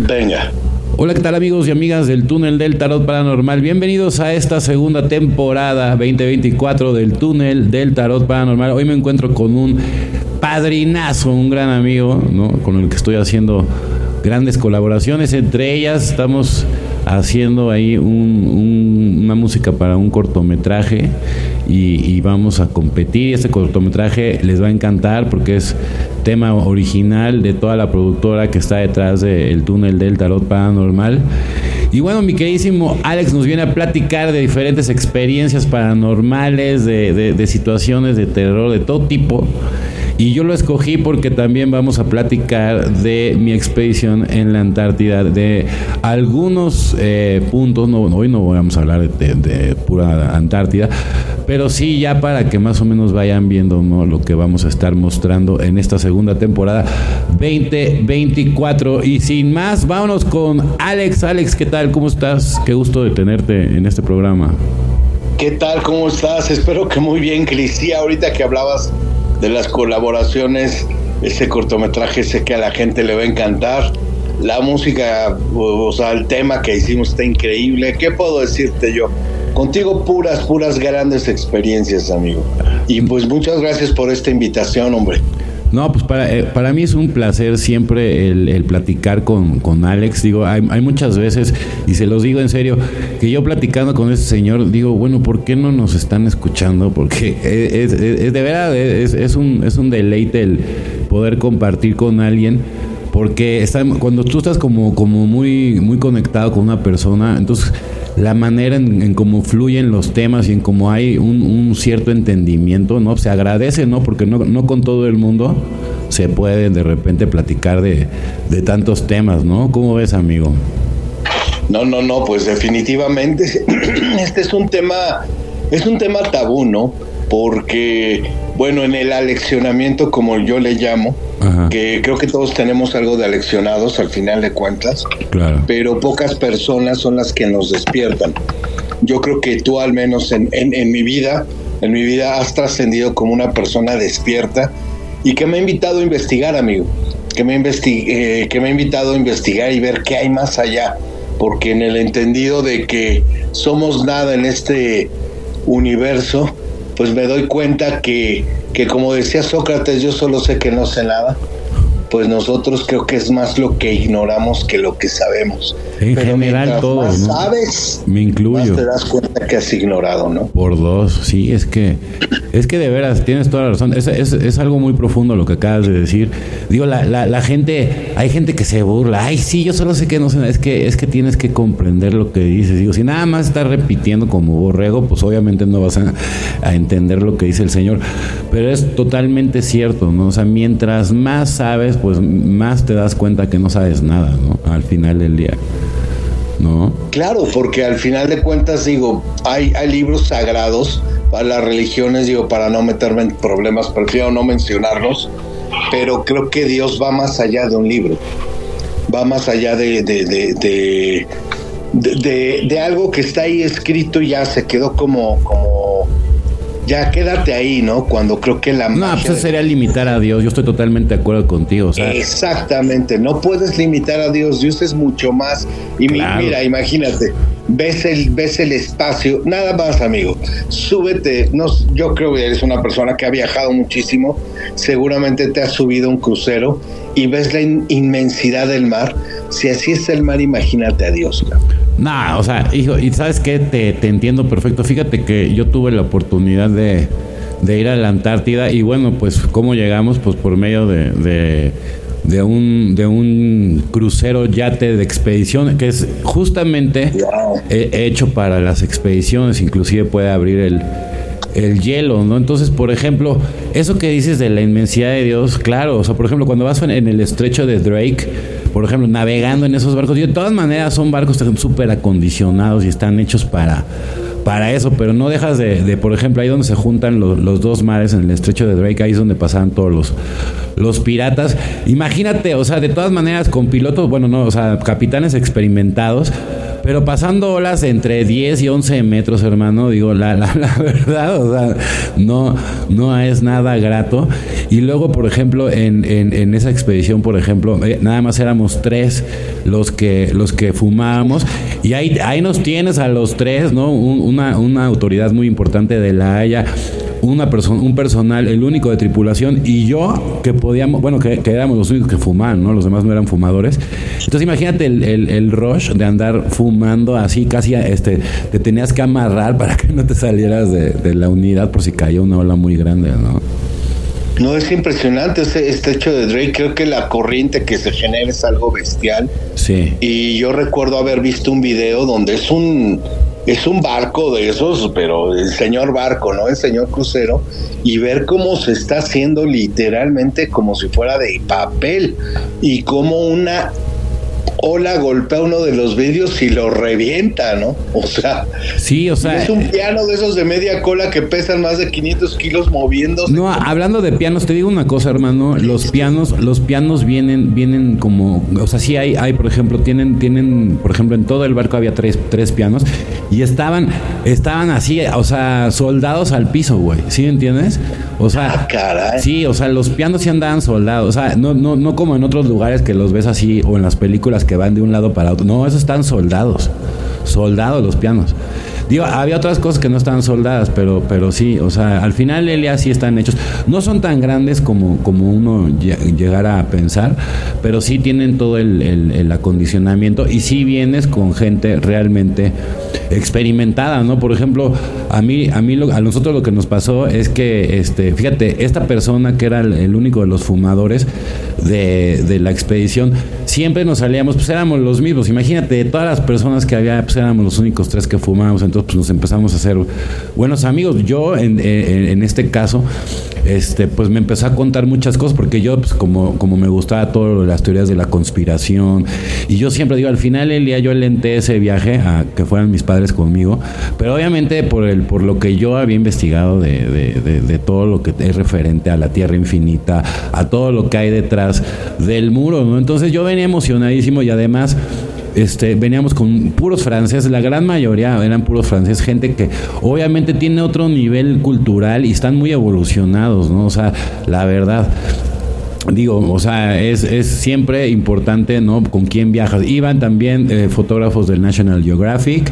Venga. Hola, ¿qué tal amigos y amigas del túnel del tarot paranormal? Bienvenidos a esta segunda temporada 2024 del túnel del tarot paranormal. Hoy me encuentro con un padrinazo, un gran amigo, ¿no? Con el que estoy haciendo grandes colaboraciones. Entre ellas estamos haciendo ahí una música para un cortometraje y, vamos a competir. Este cortometraje les va a encantar porque es tema original de toda la productora que está detrás del túnel del tarot paranormal. Y bueno, mi queridísimo Alex nos viene a platicar de diferentes experiencias paranormales, de, de situaciones de terror de todo tipo. Y yo lo escogí porque también vamos a platicar de mi expedición en la Antártida, de algunos eh, puntos, no, hoy no vamos a hablar de, pura Antártida, pero sí ya para que más o menos vayan viendo lo que vamos a estar mostrando en esta segunda temporada 2024. Y sin más, vámonos con Alex. Alex, ¿qué tal? ¿Cómo estás? Qué gusto de tenerte en este programa. ¿Qué tal? ¿Cómo estás? Espero que muy bien, Cristian. Ahorita que hablabas de las colaboraciones. Ese cortometraje sé que a la gente le va a encantar. La música, o sea, el tema que hicimos está increíble. ¿Qué puedo decirte yo? Contigo puras, puras grandes experiencias, amigo. Y pues muchas gracias por esta invitación, hombre. No, pues para, eh, para mí es un placer siempre el, platicar con, con, Alex. Digo, hay, hay, muchas veces, y se los digo en serio, que yo platicando con ese señor, digo, bueno, ¿por qué no nos están escuchando? Porque es, de verdad, es, un, es un deleite el poder compartir con alguien porque está, cuando tú estás como, como muy, conectado con una persona, entonces la manera en, cómo fluyen los temas y en cómo hay un, cierto entendimiento, ¿no? Se agradece, ¿no? Porque no, no con todo el mundo se puede de repente platicar de, de tantos temas, ¿no? ¿Cómo ves, amigo? No, no, no, pues definitivamente este es un tema, es un tema tabú, ¿no? Porque, bueno, en el aleccionamiento, como yo le llamo, que creo que todos tenemos algo de aleccionados al final de cuentas, claro. pero pocas personas son las que nos despiertan. Yo creo que tú al menos en, en, mi vida, en mi vida has trascendido como una persona despierta y que me ha invitado a investigar, amigo, que me, eh, que me ha invitado a investigar y ver qué hay más allá, porque en el entendido de que somos nada en este universo, pues me doy cuenta que, que como decía Sócrates, yo solo sé que no sé nada pues nosotros creo que es más lo que ignoramos que lo que sabemos. En general todo, más sabes, me incluyo. Más te das cuenta que has ignorado, ¿no? Por dos, sí, es que es que de veras tienes toda la razón. Es, es, es algo muy profundo lo que acabas de decir. Digo, la, la, la, gente, hay gente que se burla. Ay, sí, yo solo sé que no sé. Es que es que tienes que comprender lo que dices. Digo, si nada más estás repitiendo como borrego, pues obviamente no vas a, a entender lo que dice el Señor. Pero es totalmente cierto, ¿no? O sea, mientras más sabes pues más te das cuenta que no sabes nada, ¿no? Al final del día. ¿No? Claro, porque al final de cuentas, digo, hay, hay libros sagrados para las religiones, digo, para no meterme en problemas, prefiero no mencionarlos, pero creo que Dios va más allá de un libro, va más allá de, de, de, de, algo que está ahí escrito y ya se quedó como ya quédate ahí, ¿no? Cuando creo que la... No, pues sería limitar a Dios, yo estoy totalmente de acuerdo contigo. Exactamente, no puedes limitar a Dios, Dios es mucho más. Y mira, imagínate, ves el, ves el espacio, nada más amigo, súbete, no, yo creo que eres una persona que ha viajado muchísimo, seguramente te has subido un crucero y ves la inmensidad del mar, si así es el mar, imagínate a Dios. No, o sea, hijo, y sabes que te, te, entiendo perfecto. Fíjate que yo tuve la oportunidad de, de, ir a la Antártida y bueno, pues cómo llegamos, pues por medio de, de, un, de un crucero yate de expedición que es justamente hecho para las expediciones, inclusive puede abrir el, el hielo, ¿no? Entonces, por ejemplo, eso que dices de la inmensidad de Dios, claro, o sea, por ejemplo, cuando vas en el estrecho de Drake, por ejemplo, navegando en esos barcos. Y de todas maneras son barcos súper acondicionados y están hechos para, para eso, pero no dejas de, por ejemplo, ahí donde se juntan los, dos mares en el estrecho de Drake, ahí es donde pasaban todos los, los piratas. Imagínate, o sea, de todas maneras con pilotos, bueno, no, o sea, capitanes experimentados pero pasando olas entre 10 y 11 metros, hermano, digo, la, la, la verdad, o sea, no, no es nada grato. Y luego, por ejemplo, en, en, en esa expedición, por ejemplo, eh, nada más éramos tres los que, los que fumábamos. Y ahí, ahí nos tienes a los tres, ¿no? Un, una, una autoridad muy importante de la Haya una persona, un personal, el único de tripulación, y yo que podíamos, bueno, que, que, éramos los únicos que fumaban, ¿no? Los demás no eran fumadores. Entonces imagínate el, el, el, rush de andar fumando así, casi este, te tenías que amarrar para que no te salieras de, de la unidad por si caía una ola muy grande, ¿no? No, es impresionante este, este, hecho de Drake. Creo que la corriente que se genera es algo bestial. Sí. Y yo recuerdo haber visto un video donde es un es un barco de esos, pero el señor barco, ¿no? El señor crucero, y ver cómo se está haciendo literalmente como si fuera de papel y como una ola golpea uno de los vidrios y lo revienta, ¿no? O sea, sí, o sea, es un piano de esos de media cola que pesan más de 500 kilos moviéndose. No, hablando de pianos, te digo una cosa, hermano, los pianos, los pianos vienen, vienen como, o sea, sí hay, hay, por ejemplo, tienen, tienen, por ejemplo, en todo el barco había tres, tres pianos y estaban, estaban así, o sea, soldados al piso, güey, ¿sí entiendes? O sea, ah, caray. sí, o sea, los pianos sí andaban soldados, o sea, no, no, no como en otros lugares que los ves así o en las películas que van de un lado para otro. No, esos están soldados. Soldados los pianos. Digo, había otras cosas que no estaban soldadas, pero, pero sí, o sea, al final Elia sí están hechos. No son tan grandes como, como uno llegara a pensar, pero sí tienen todo el, el, acondicionamiento y sí vienes con gente realmente experimentada, ¿no? Por ejemplo, a mí, a mí, lo, a nosotros lo que nos pasó es que, este, fíjate, esta persona que era el, el único de los fumadores de, de, la expedición, siempre nos salíamos, pues éramos los mismos. Imagínate, de todas las personas que había, pues éramos los únicos tres que fumábamos, entonces pues nos empezamos a hacer buenos amigos. Yo, en, en, este caso, este, pues me empezó a contar muchas cosas, porque yo, pues como, como me gustaba todas las teorías de la conspiración, y yo siempre digo, al final el día yo alenté ese viaje a que fueran mis padres conmigo, pero obviamente por el, por lo que yo había investigado de, de, de todo lo que es referente a la Tierra Infinita, a todo lo que hay detrás del muro, ¿no? Entonces yo venía emocionadísimo y además este, veníamos con puros franceses, la gran mayoría eran puros franceses, gente que obviamente tiene otro nivel cultural y están muy evolucionados, ¿no? O sea, la verdad. Digo, o sea, es, es siempre importante, ¿no? Con quién viajas. Iban también eh, fotógrafos del National Geographic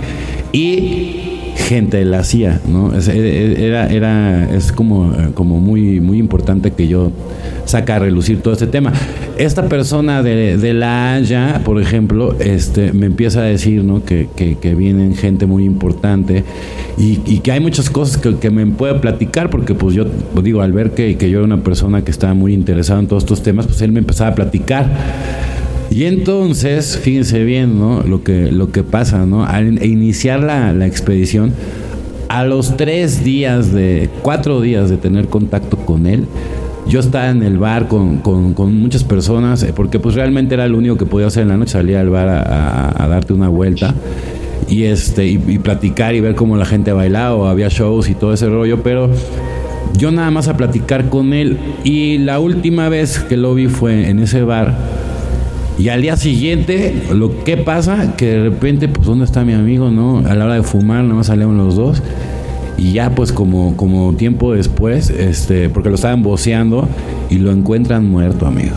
y gente de la CIA, ¿no? Es, era, era, es como, como muy, muy importante que yo saca a relucir todo este tema. Esta persona de, de la Haya, por ejemplo, este, me empieza a decir, ¿no? Que, que, vienen gente muy importante y, y, que hay muchas cosas que, que, me puede platicar, porque pues yo digo, al ver que, que yo era una persona que estaba muy interesada en todos estos temas, pues él me empezaba a platicar. Y entonces, fíjense bien, ¿no? Lo que, lo que pasa, ¿no? Al iniciar la, la expedición, a los tres días de, cuatro días de tener contacto con él, yo estaba en el bar con, con, con, muchas personas, porque pues realmente era lo único que podía hacer en la noche, salir al bar a, a, a darte una vuelta y este y, y, platicar y ver cómo la gente bailaba o había shows y todo ese rollo, pero yo nada más a platicar con él y la última vez que lo vi fue en ese bar y al día siguiente, lo que pasa, que de repente, pues, ¿dónde está mi amigo, no? A la hora de fumar, nada más salieron los dos. Y ya, pues, como, como tiempo después, este, porque lo estaban boceando y lo encuentran muerto, amigo.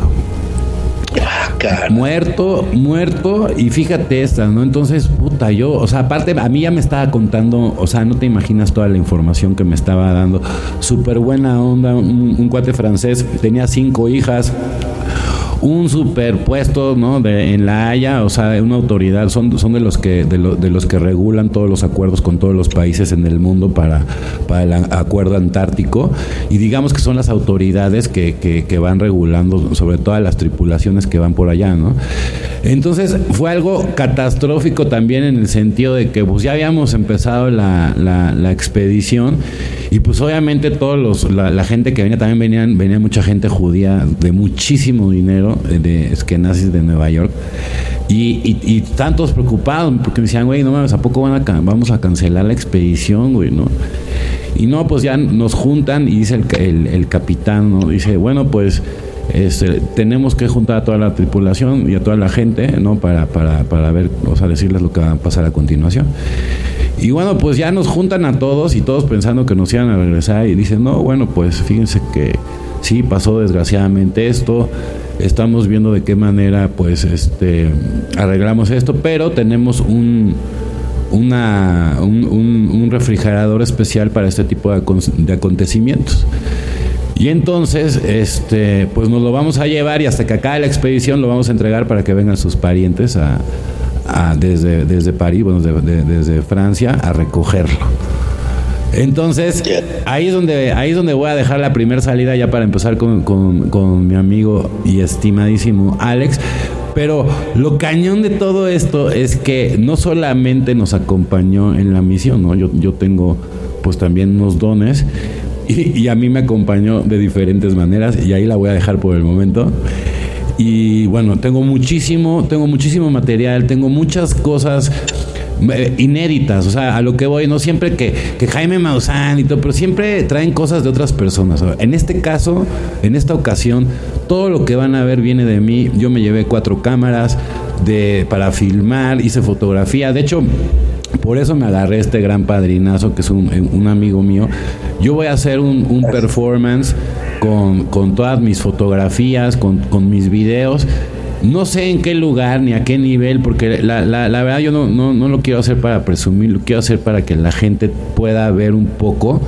Ah, muerto, muerto, y fíjate esta, ¿no? Entonces, puta, yo, o sea, aparte, a mí ya me estaba contando, o sea, no te imaginas toda la información que me estaba dando. Súper buena onda, un, un cuate francés, tenía cinco hijas, un superpuesto ¿no? de, en la Haya, o sea, una autoridad, son, son de los que de, lo, de, los que regulan todos los acuerdos con todos los países en el mundo para, para el acuerdo antártico y digamos que son las autoridades que, que, que van regulando sobre todas las tripulaciones que van por allá, ¿no? Entonces fue algo catastrófico también en el sentido de que pues ya habíamos empezado la, la, la expedición y pues obviamente todos los, la, gente que venía también venían, venía mucha gente judía de muchísimo dinero, de esquenazis de Nueva York. Y, y, y tantos preocupados porque me decían, güey, no mames, ¿a poco van a, vamos a cancelar la expedición, güey, no? Y no, pues ya nos juntan y dice el, el, el capitán, ¿no? Dice, bueno, pues Este, tenemos que juntar a toda la tripulación y a toda la gente, ¿no? Para, para, para ver, o sea, decirles lo que va a pasar a continuación. Y bueno, pues ya nos juntan a todos y todos pensando que nos iban a regresar y dicen, no, bueno, pues fíjense que sí pasó desgraciadamente esto, estamos viendo de qué manera pues este arreglamos esto, pero tenemos un una, un, refrigerador especial para este tipo de, acontecimios. Y entonces, este, pues nos lo vamos a llevar y hasta que acabe la expedición lo vamos a entregar para que vengan sus parientes a, desde, desde París, bueno, desde Francia, a recogerlo. Entonces, ahí es donde, ahí es donde voy a dejar la primera salida ya para empezar con, con, mi amigo y estimadísimo Alex. Pero lo cañón de todo esto es que no solamente nos acompañó en la misión, ¿no? Yo, yo tengo pues también unos dones y, y, a mí me acompañó de diferentes maneras y ahí la voy a dejar por el momento. Y bueno, tengo muchísimo, tengo muchísimo material, tengo muchas cosas eh, inéditas, o sea, a lo que voy, no siempre que, que Jaime Maussan y todo, pero siempre traen cosas de otras personas. En este caso, en esta ocasión, todo lo que van a ver viene de mí. Yo me llevé cuatro cámaras de, para filmar, hice fotografía. De hecho, por eso me agarré este gran padrinazo que es un, un amigo mío. Yo voy a hacer un, un performance con, con todas mis fotografías, con, con, mis videos. No sé en qué lugar ni a qué nivel, porque la, la, la verdad yo no, no, no, lo quiero hacer para presumir, lo quiero hacer para que la gente pueda ver un poco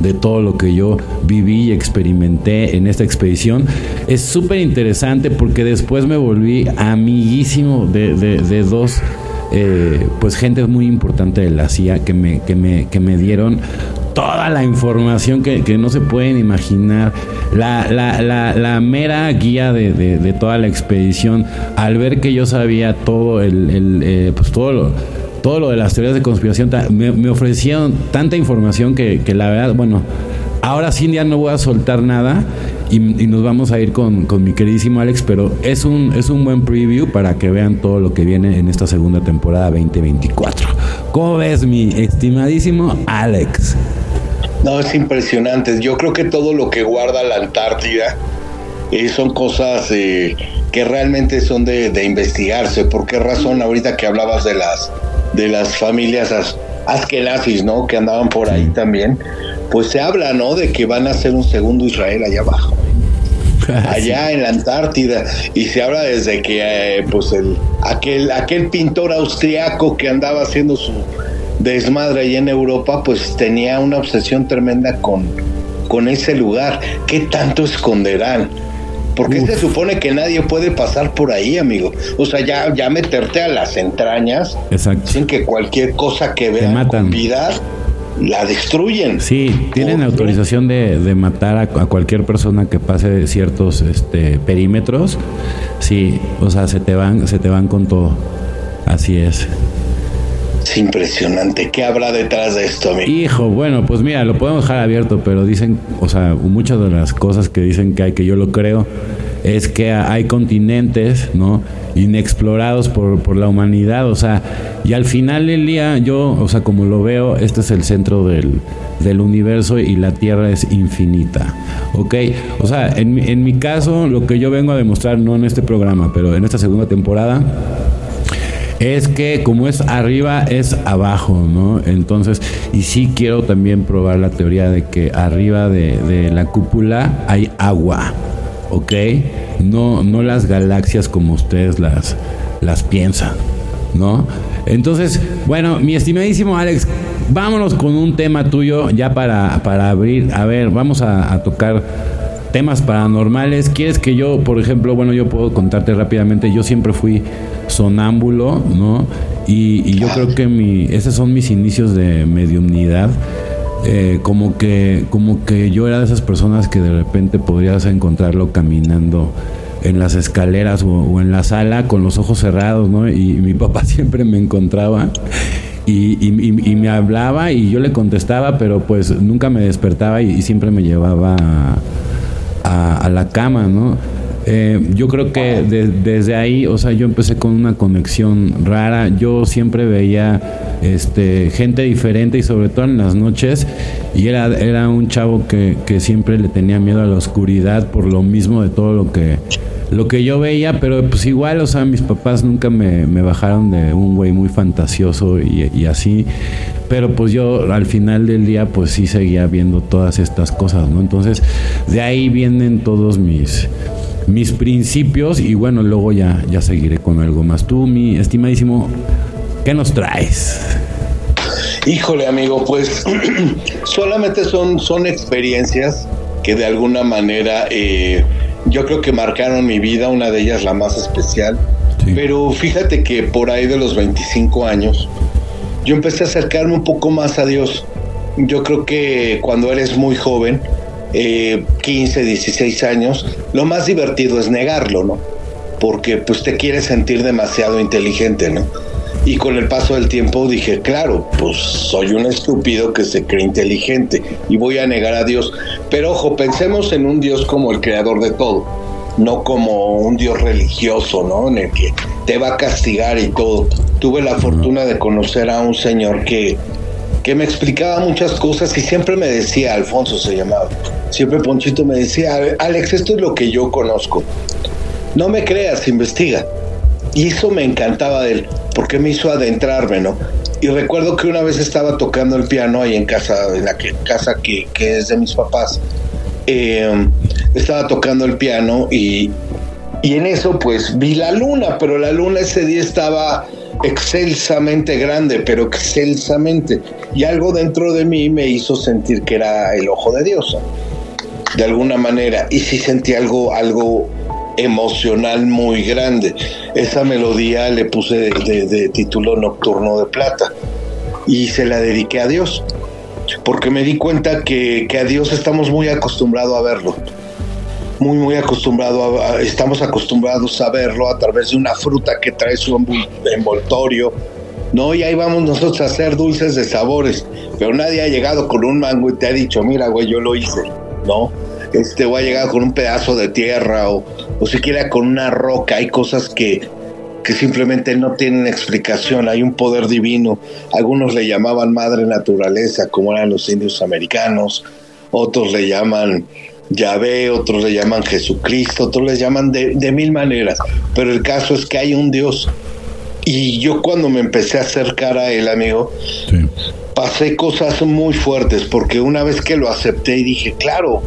de todo lo que yo viví y experimenté en esta expedición. Es súper interesante porque después me volví amiguísimo de, de, de dos eh, pues gente muy importante de la CIA que me, que me, que me dieron toda la información que, que no se pueden imaginar, la, la, la, la mera guía de, de, toda la expedición, al ver que yo sabía todo el, el eh, pues todo lo, todo lo de las teorías de conspiración, me, me ofrecieron tanta información que, que, la verdad, bueno, ahora sí ya no voy a soltar nada y, nos vamos a ir con, con, mi queridísimo Alex, pero es un, es un buen preview para que vean todo lo que viene en esta segunda temporada 2024. ¿Cómo ves, mi estimadísimo Alex? No, es impresionante. Yo creo que todo lo que guarda la Antártida eh, son cosas eh, que realmente son de, de, investigarse. ¿Por qué razón ahorita que hablabas de las de las familias askenazis, ¿no? Que andaban por ahí también. Pues se habla, ¿no? De que van a hacer un segundo Israel allá abajo. allá en la Antártida y se habla desde que eh, pues el aquel aquel pintor austriaco que andaba haciendo su desmadre ahí en Europa, pues tenía una obsesión tremenda con, con ese lugar. ¿Qué tanto esconderán? Porque se supone que nadie puede pasar por ahí, amigo. O sea, ya, ya meterte a las entrañas sin que cualquier cosa que vean con vida la destruyen. Sí, tienen autorización de, de matar a, a, cualquier persona que pase ciertos este, perímetros. Sí, o sea, se te van, se te van con todo. Así es. Es impresionante. ¿Qué habrá detrás de esto, amigo? Hijo, bueno, pues mira, lo podemos dejar abierto, pero dicen, o sea, muchas de las cosas que dicen que hay, que yo lo creo, es que hay continentes, ¿no? Inexplorados por, por la humanidad, o sea, y al final del día, yo, o sea, como lo veo, este es el centro del, del universo y la Tierra es infinita, ¿ok? O sea, en, en mi caso, lo que yo vengo a demostrar, no en este programa, pero en esta segunda temporada, es que como es arriba es abajo, ¿no? Entonces, y sí quiero también probar la teoría de que arriba de, la cúpula hay agua, ¿ok? No, no las galaxias como ustedes las, las piensan, ¿no? Entonces, bueno, mi estimadísimo Alex, vámonos con un tema tuyo ya para, para abrir. A ver, vamos a, a tocar temas paranormales. ¿Quieres que yo, por ejemplo, bueno, yo puedo contarte rápidamente, yo siempre fui sonámbulo, ¿no? Y, yo creo que mi, esos son mis inicios de mediumnidad. Eh, como que como que yo era de esas personas que de repente podrías encontrarlo caminando en las escaleras o, en la sala con los ojos cerrados, ¿no? Y, mi papá siempre me encontraba y, me hablaba y yo le contestaba, pero pues nunca me despertaba y, siempre me llevaba a, a la cama, ¿no? Eh, yo creo que desde ahí, o sea, yo empecé con una conexión rara. Yo siempre veía este, gente diferente y sobre todo en las noches. Y era, era un chavo que, siempre le tenía miedo a la oscuridad por lo mismo de todo lo que lo que yo veía, pero pues igual, o sea, mis papás nunca me, bajaron de un güey muy fantasioso y, así, pero pues yo al final del día pues sí seguía viendo todas estas cosas, ¿no? Entonces, de ahí vienen todos mis, mis principios y bueno, luego ya, ya seguiré con algo más. Tú, mi estimadísimo, ¿qué nos traes? Híjole, amigo, pues solamente son, son experiencias que de alguna manera eh, yo creo que marcaron mi vida, una de ellas la más especial. Pero fíjate que por ahí de los 25 años, yo empecé a acercarme un poco más a Dios. Yo creo que cuando eres muy joven, 15, eh, 16 años, lo más divertido es negarlo, ¿no? Porque pues te quieres sentir demasiado inteligente, ¿no? Y con el paso del tiempo dije, claro, pues soy un estúpido que se cree inteligente y voy a negar a Dios. Pero ojo, pensemos en un Dios como el creador de todo, no como un Dios religioso, ¿no? En el que te va a castigar y todo. Tuve la fortuna de conocer a un señor que que me explicaba muchas cosas y siempre me decía, Alfonso se llamaba, siempre Ponchito me decía, Alex, esto es lo que yo conozco. No me creas, investiga. Y eso me encantaba de él, porque me hizo adentrarme, ¿no? Y recuerdo que una vez estaba tocando el piano ahí en casa, en la casa que, es de mis papás. Eh, estaba tocando el piano y, y en eso pues vi la luna, pero la luna ese día estaba excelsamente grande, pero excelsamente. Y algo dentro de mí me hizo sentir que era el ojo de Dios, de alguna manera. Y sí sentí algo, algo emocional muy grande. Esa melodía le puse de, título Nocturno de Plata y se la dediqué a Dios, porque me di cuenta que, que a Dios estamos muy acostumbrados a verlo muy, muy acostumbrado, a, estamos acostumbrados a verlo a través de una fruta que trae su envoltorio, ¿no? Y ahí vamos nosotros a hacer dulces de sabores, pero nadie ha llegado con un mango y te ha dicho, mira, güey, yo lo hice, ¿no? Este, o ha llegado con un pedazo de tierra o, o siquiera con una roca, hay cosas que, que simplemente no tienen explicación, hay un poder divino, algunos le llamaban madre naturaleza, como eran los indios americanos, otros le llaman Yahvé, otros le llaman Jesucristo, otros le llaman de, mil maneras, pero el caso es que hay un Dios. Y yo cuando me empecé a acercar a él, amigo, pasé cosas muy fuertes, porque una vez que lo acepté y dije, claro,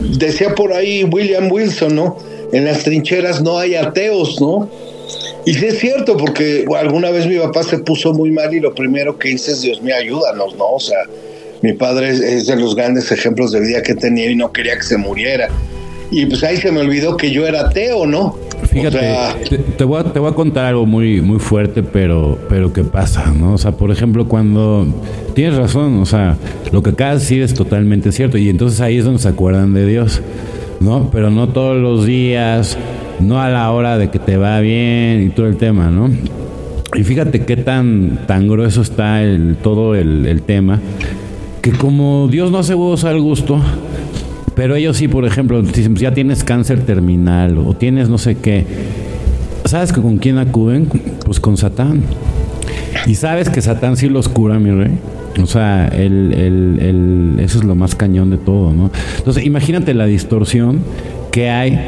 pues, decía por ahí William Wilson, ¿no? En las trincheras no hay ateos, ¿no? Y sí es cierto, porque alguna vez mi papá se puso muy mal y lo primero que hice es, Dios mío, ayúdanos, ¿no? O sea, mi padre es de los grandes ejemplos de vida que tenía y no quería que se muriera. Y pues ahí se me olvidó que yo era ateo, ¿no? Fíjate, te, voy a, te, voy a, contar algo muy, muy fuerte, pero, pero que pasa, ¿no? O sea, por ejemplo, cuando tienes razón, o sea, lo que de decir es totalmente cierto, y entonces ahí es donde se acuerdan de Dios, ¿no? Pero no todos los días, no a la hora de que te va bien y todo el tema, ¿no? Y fíjate qué tan, tan grueso está el, todo el, el tema que como Dios no hace huevos al gusto, pero ellos sí, por ejemplo, si ya tienes cáncer terminal o tienes no sé qué, ¿sabes con quién acuden? Pues con Satán. Y sabes que Satán sí los cura, mi rey. O sea, el, el, el, eso es lo más cañón de todo, ¿no? Entonces, imagínate la distorsión que hay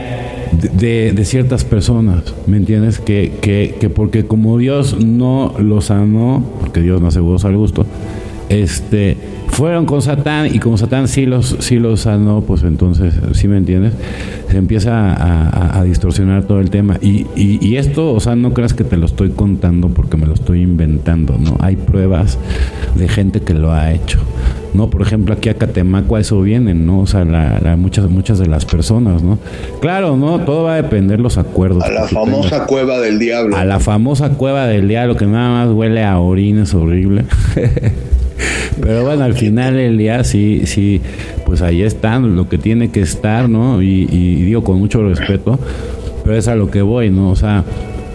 de, de, ciertas personas, ¿me entiendes? Que, que, que porque como Dios no los sanó, porque Dios no hace huevos al gusto, este fueron con Satán y como Satán sí los, sí los sanó, pues entonces, ¿sí me entiendes? Se empieza a, distorsionar todo el tema. Y, y, esto, o sea, no creas que te lo estoy contando porque me lo estoy inventando, ¿no? Hay pruebas de gente que lo ha hecho. ¿no? Por ejemplo, aquí a Catemaco a eso vienen, ¿no? O sea, la, muchas, muchas de las personas, ¿no? Claro, ¿no? Todo va a depender los acuerdos. A la famosa cueva del diablo. A la famosa cueva del diablo que nada más huele a orines horrible. Pero bueno, al final el día sí, sí, pues ahí están, lo que tiene que estar, ¿no? Y, digo con mucho respeto, pero es a lo que voy, ¿no? O sea,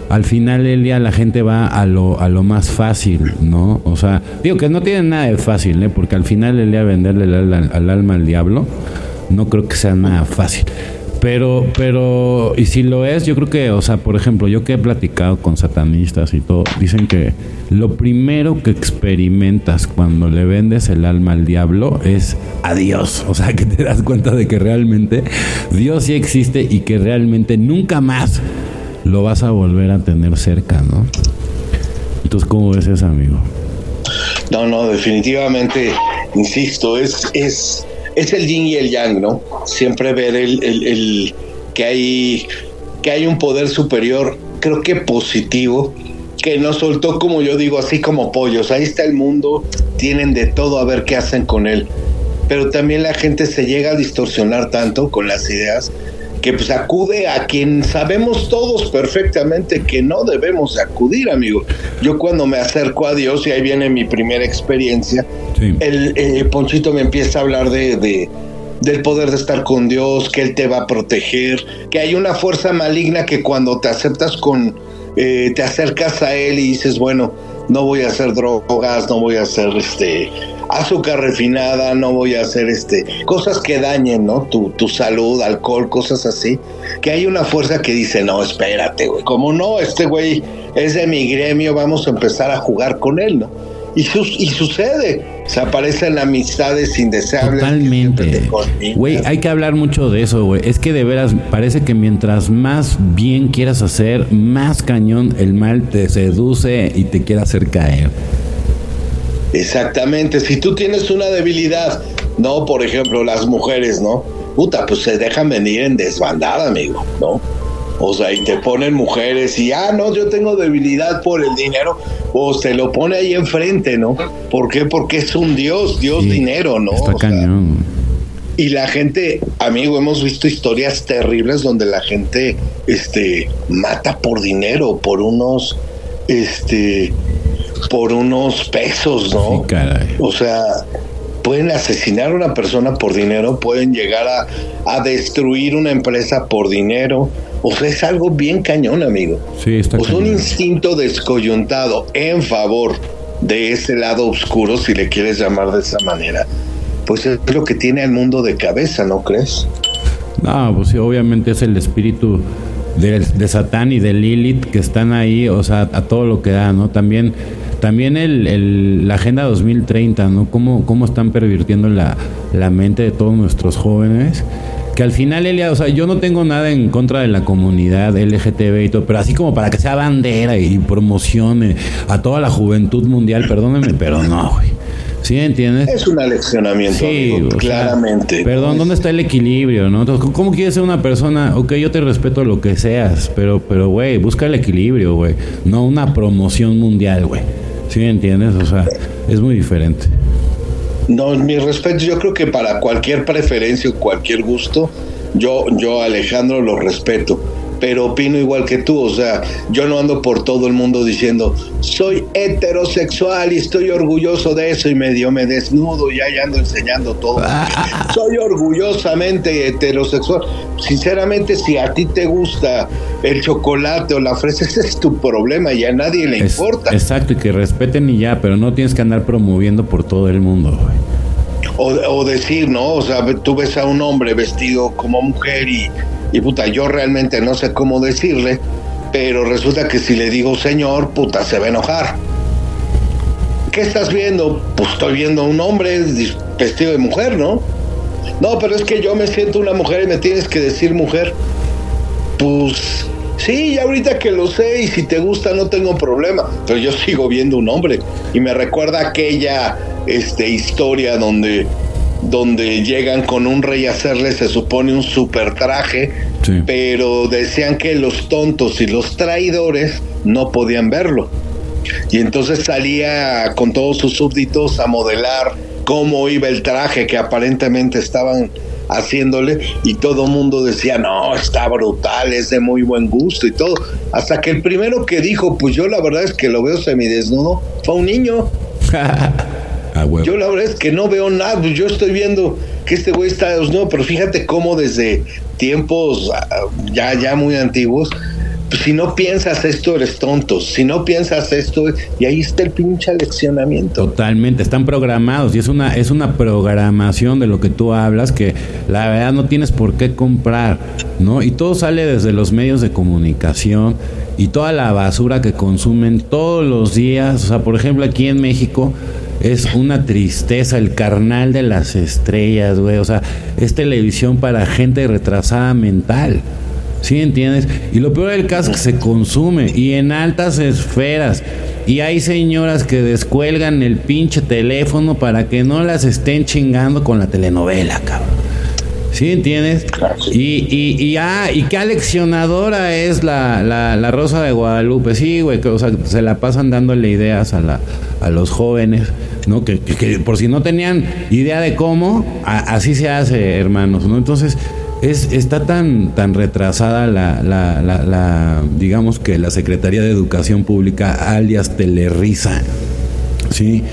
al final del día la gente va a lo, a lo más fácil, ¿no? O sea, digo que no tiene nada de fácil, ¿eh? Porque al final del día venderle al alma al diablo, no creo que sea nada fácil. Pero, pero, y si lo es, yo creo que, o sea, por ejemplo, yo que he platicado con satanistas y todo, dicen que lo primero que experimentas cuando le vendes el alma al diablo es adiós. O sea, que te das cuenta de que realmente Dios sí existe y que realmente nunca más lo vas a volver a tener cerca, ¿no? Entonces, ¿cómo ves eso, amigo? No, no, definitivamente, insisto, es, es es el yin y el yang, ¿no? Siempre ver el, que hay que hay un poder superior, creo que positivo, que nos soltó, como yo digo, así como pollos. Ahí está el mundo, tienen de todo a ver qué hacen con él. Pero también la gente se llega a distorsionar tanto con las ideas que pues acude a quien sabemos todos perfectamente que no debemos acudir, amigo. Yo cuando me acerco a Dios, y ahí viene mi primera experiencia, el eh, Ponchito me empieza a hablar de, del poder de estar con Dios, que Él te va a proteger, que hay una fuerza maligna que cuando te aceptas con, eh, te acercas a Él y dices, bueno, no voy a hacer drogas, no voy a hacer este azúcar refinada, no voy a hacer este cosas que dañen, ¿no? Tu, tu salud, alcohol, cosas así. Que hay una fuerza que dice, no, espérate, güey. Como no, este güey es de mi gremio, vamos a empezar a jugar con él, ¿no? Y, y sucede. Se aparecen amistades indeseables. Totalmente. Güey, hay que hablar mucho de eso, güey. Es que de veras parece que mientras más bien quieras hacer, más cañón el mal te seduce y te quiere hacer caer. Exactamente. Si tú tienes una debilidad, no, por ejemplo, las mujeres, ¿no? Puta, pues se dejan venir en desbandada, amigo, ¿no? O sea, y te ponen mujeres y, ah, no, yo tengo debilidad por el dinero, o se lo pone ahí enfrente, ¿no? ¿Por qué? Porque es un Dios, Dios dinero, ¿no? Está cañón. y la gente, amigo, hemos visto historias terribles donde la gente, este, mata por dinero, por unos, este, por unos pesos, ¿no? Sí, caray. O sea, pueden asesinar a una persona por dinero, pueden llegar a, a destruir una empresa por dinero, o sea, es algo bien cañón, amigo. Sí, está pues un instinto descoyuntado en favor de ese lado oscuro, si le quieres llamar de esa manera, pues es lo que tiene al mundo de cabeza, ¿no crees? No, pues sí, obviamente es el espíritu de, de Satán y de Lilith que están ahí, o sea, a todo lo que da, ¿no? También también el, la Agenda 2030, ¿no? Cómo, cómo están pervirtiendo la, la mente de todos nuestros jóvenes que al final, Elia, o sea, yo no tengo nada en contra de la comunidad LGTB y todo, pero así como para que sea bandera y promocione a toda la juventud mundial, perdónenme, pero no, güey. ¿Sí entiendes? Es un aleccionamiento, sí, claramente. perdón, ¿dónde está el equilibrio, no? ¿Cómo quieres ser una persona? Ok, yo te respeto lo que seas, pero, pero, güey, busca el equilibrio, güey. No una promoción mundial, güey. ¿Sí entiendes? O sea, es muy diferente. No, mi respeto, yo creo que para cualquier preferencia o cualquier gusto, yo, yo Alejandro lo respeto pero opino igual que tú, o sea, yo no ando por todo el mundo diciendo, soy heterosexual y estoy orgulloso de eso y medio me desnudo y ahí ando enseñando todo. soy orgullosamente heterosexual. Sinceramente, si a ti te gusta el chocolate o la fresa, ese es tu problema y a nadie le importa. Exacto, y que respeten y ya, pero no tienes que andar promoviendo por todo el mundo, O, o, decir, ¿no? O sea, tú ves a un hombre vestido como mujer y y puta, yo realmente no sé cómo decirle, pero resulta que si le digo señor, puta, se va a enojar. ¿Qué estás viendo? Pues estoy viendo a un hombre vestido de mujer, ¿no? No, pero es que yo me siento una mujer y me tienes que decir mujer. Pues sí, ahorita que lo sé y si te gusta no tengo problema, pero yo sigo viendo un hombre y me recuerda aquella este, historia donde donde llegan con un rey a hacerle, se supone, un super traje, pero decían que los tontos y los traidores no podían verlo. Y entonces salía con todos sus súbditos a modelar cómo iba el traje que aparentemente estaban haciéndole y todo el mundo decía, no, está brutal, es de muy buen gusto y todo. Hasta que el primero que dijo, pues yo la verdad es que lo veo semidesnudo, fue un niño. Yo la verdad es que no veo nada. Pues yo estoy viendo que este güey está desnudo, pero fíjate cómo desde tiempos ah, ya, ya muy antiguos, si no piensas esto, eres tonto. Si no piensas esto, y ahí está el pinche aleccionamiento. Totalmente, están programados y es una, es una programación de lo que tú hablas que la verdad no tienes por qué comprar, ¿no? Y todo sale desde los medios de comunicación y toda la basura que consumen todos los días. O sea, por ejemplo, aquí en México es una tristeza el carnal de las estrellas, güey. O sea, es televisión para gente retrasada mental. ¿Sí entiendes? Y lo peor del caso es que se consume y en altas esferas. Y hay señoras que descuelgan el pinche teléfono para que no las estén chingando con la telenovela, cabrón. ¿Sí entiendes? Y, y, y, ah, y qué aleccionadora es la, la, Rosa de Guadalupe. Sí, güey, que, o sea, se la pasan dándole ideas a, la, a los jóvenes, ¿no? Que, que, por si no tenían idea de cómo, así se hace, hermanos, ¿no? Entonces, es, está tan, tan retrasada la, la, la, digamos que la Secretaría de Educación Pública, alias Telerisa, ¿sí?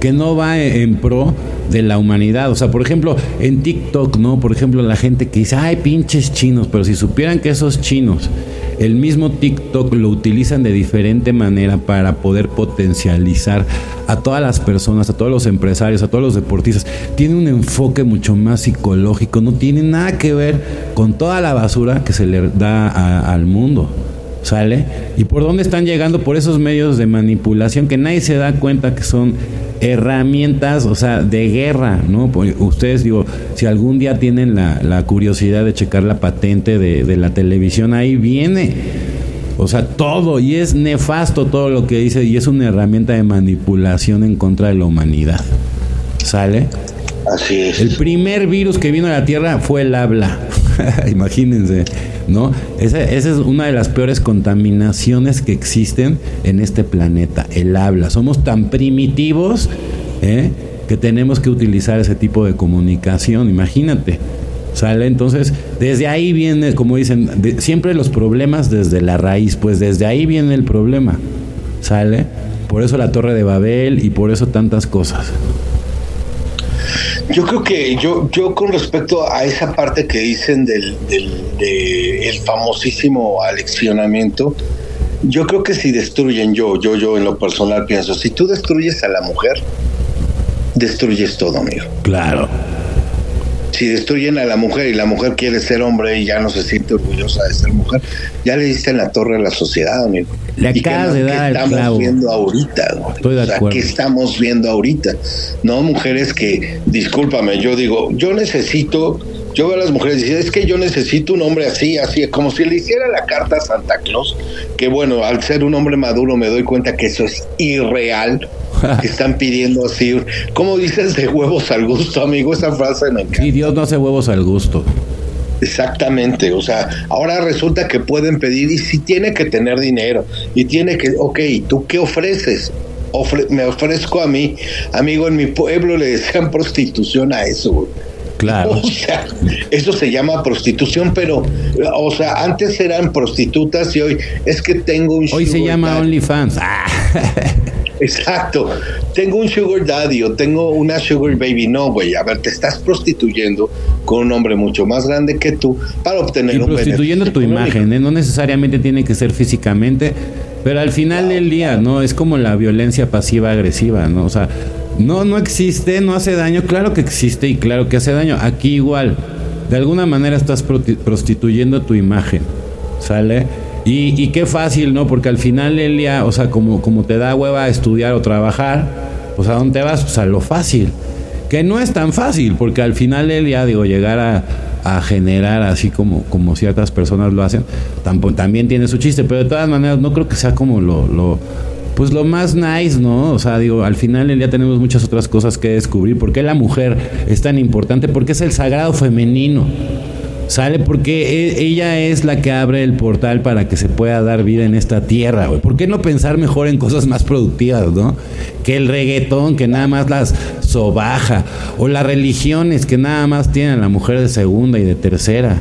Que no va en pro de la humanidad. O sea, por ejemplo, en TikTok, ¿no? Por ejemplo, la gente que dice, ay, pinches chinos, pero si supieran que esos chinos el mismo TikTok lo utilizan de diferente manera para poder potencializar a todas las personas, a todos los empresarios, a todos los deportistas. Tiene un enfoque mucho más psicológico, no tiene nada que ver con toda la basura que se le da al mundo. ¿Sale? ¿Y por dónde están llegando? Por esos medios de manipulación que nadie se da cuenta que son herramientas, o sea, de guerra, ¿no? Pues, ustedes, digo, si algún día tienen la, curiosidad de checar la patente de, de, la televisión, ahí viene. O sea, todo, y es nefasto todo lo que dice, y es una herramienta de manipulación en contra de la humanidad. ¿Sale? Así es. El primer virus que vino a la Tierra fue el habla. Imagínense. ¿No? Esa, es una de las peores contaminaciones que existen en este planeta, el habla. Somos tan primitivos ¿eh? que tenemos que utilizar ese tipo de comunicación, imagínate. ¿Sale? Entonces, desde ahí viene, como dicen, siempre los problemas desde la raíz, pues desde ahí viene el problema. ¿Sale? Por eso la Torre de Babel y por eso tantas cosas. Yo creo que yo, yo con respecto a esa parte que dicen del, del de el famosísimo aleccionamiento, yo creo que si destruyen yo, yo, yo en lo personal pienso, si tú destruyes a la mujer, destruyes todo, amigo. Claro si destruyen a la mujer y la mujer quiere ser hombre y ya no se siente orgullosa de ser mujer, ya le diste en la torre a la sociedad, amigo. Le acabas de dar ¿qué estamos viendo ahorita? Estoy de acuerdo. ¿Qué estamos viendo ahorita? No, mujeres que, discúlpame, yo digo, yo necesito yo veo a las mujeres y dicen, es que yo necesito un hombre así, así, como si le hiciera la carta a Santa Claus, que bueno, al ser un hombre maduro me doy cuenta que eso es irreal, que están pidiendo así. ¿Cómo dices de huevos al gusto, amigo? Esa frase me encanta. Sí, Dios no hace huevos al gusto. Exactamente, o sea, ahora resulta que pueden pedir y si tiene que tener dinero y tiene que, ok, ¿tú qué ofreces? me ofrezco a mí, amigo, en mi pueblo le decían prostitución a eso, Claro. O sea, eso se llama prostitución, pero, o sea, antes eran prostitutas y hoy es que tengo un... Hoy se llama OnlyFans. Ah. Exacto. Tengo un sugar daddy o tengo una sugar baby. No, güey. A ver, te estás prostituyendo con un hombre mucho más grande que tú para obtener y prostituyendo tu imagen, ¿eh? no necesariamente tiene que ser físicamente, pero al final del día, ¿no? Es como la violencia pasiva agresiva, ¿no? O sea, no, no existe, no hace daño. Claro que existe y claro que hace daño. Aquí igual. De alguna manera estás prostituyendo tu imagen. ¿Sale? Y, qué fácil, ¿no? Porque al final el día, o sea, como, como te da hueva estudiar o trabajar, pues a dónde vas? Pues a lo fácil. Que no es tan fácil, porque al final el día, digo, llegar a, generar así como, como ciertas personas lo hacen, también tiene su chiste, pero de todas maneras no creo que sea como lo, pues lo más nice, ¿no? O sea, digo, al final del día tenemos muchas otras cosas que descubrir. ¿Por qué la mujer es tan importante? Porque es el sagrado femenino. Sale porque e, ella es la que abre el portal para que se pueda dar vida en esta tierra. ¿Por qué no pensar mejor en cosas más productivas, no? Que el reggaetón, que nada más las sobaja. O las religiones, que nada más tienen a la mujer de segunda y de tercera.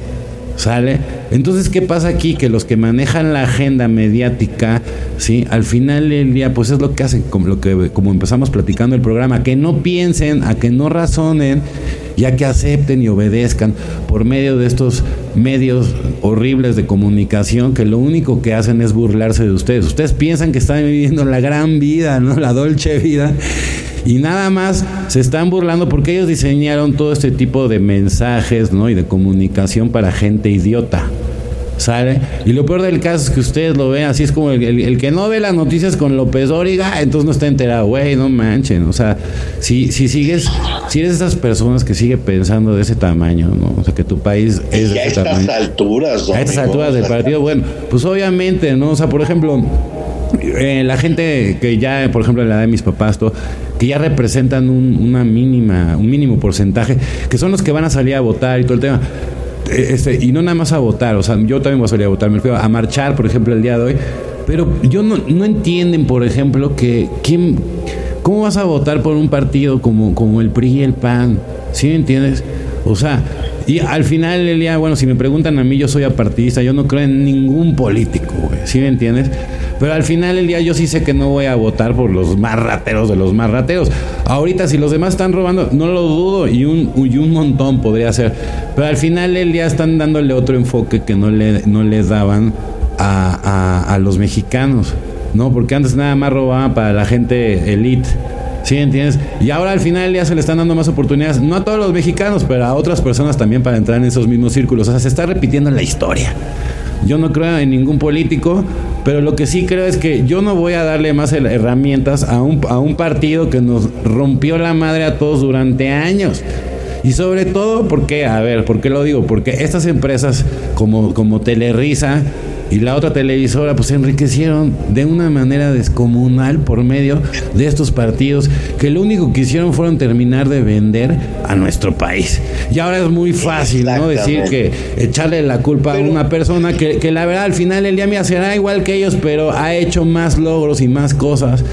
¿Sale? Entonces, ¿qué pasa aquí? Que los que manejan la agenda mediática ¿sí? Al final del día, pues es lo que hacen, como, lo que, como empezamos platicando el programa, que no piensen, a que no razonen, ya que acepten y obedezcan por medio de estos medios horribles de comunicación que lo único que hacen es burlarse de ustedes. Ustedes piensan que están viviendo la gran vida, ¿no? La dolce vida. Y nada más se están burlando porque ellos diseñaron todo este tipo de mensajes, ¿no? Y de comunicación para gente idiota. ¿Sale? Y lo peor del caso es que ustedes lo ven así, es como el, que no ve las noticias con López Dóriga, entonces no está enterado, güey, no manchen. O sea, si, si sigues, si eres de esas personas que sigue pensando de ese tamaño, ¿no? O sea, que tu país es de ese tamaño. A estas alturas, A estas alturas del partido, bueno, pues obviamente, ¿no? O sea, por ejemplo, eh, la gente que ya, por ejemplo, la edad de mis papás, que ya representan un, una mínima, un mínimo porcentaje, que son los que van a salir a votar y todo el tema este, y no nada más a votar, o sea, yo también voy a salir a votar, me fui a marchar, por ejemplo, el día de hoy, pero yo no, no entienden, por ejemplo, que quién, ¿cómo vas a votar por un partido como, como el PRI y el PAN? ¿Sí me entiendes? O sea, y al final del día, bueno, si me preguntan a mí, yo soy apartidista, yo no creo en ningún político, ¿sí me entiendes? Pero al final del día yo sí sé que no voy a votar por los más rateros de los más rateros. Ahorita si los demás están robando, no lo dudo y un, y un montón podría ser. Pero al final del día están dándole otro enfoque que no le, no les daban a, a, los mexicanos. ¿no? Porque antes nada más robaban para la gente elite. ¿Sí entiendes? Y ahora al final ya se le están dando más oportunidades, no a todos los mexicanos, pero a otras personas también para entrar en esos mismos círculos. O sea, se está repitiendo la historia. Yo no creo en ningún político, pero lo que sí creo es que yo no voy a darle más herramientas a un, a un partido que nos rompió la madre a todos durante años. Y sobre todo, porque, a ver, ¿por qué lo digo? Porque estas empresas como, como Telerisa y la otra televisora pues se enriquecieron de una manera descomunal por medio de estos partidos que lo único que hicieron fueron terminar de vender a nuestro país. Y ahora es muy fácil, ¿no? Decir que echarle la culpa a una persona que, que la verdad al final el día me será igual que ellos, pero ha hecho más logros y más cosas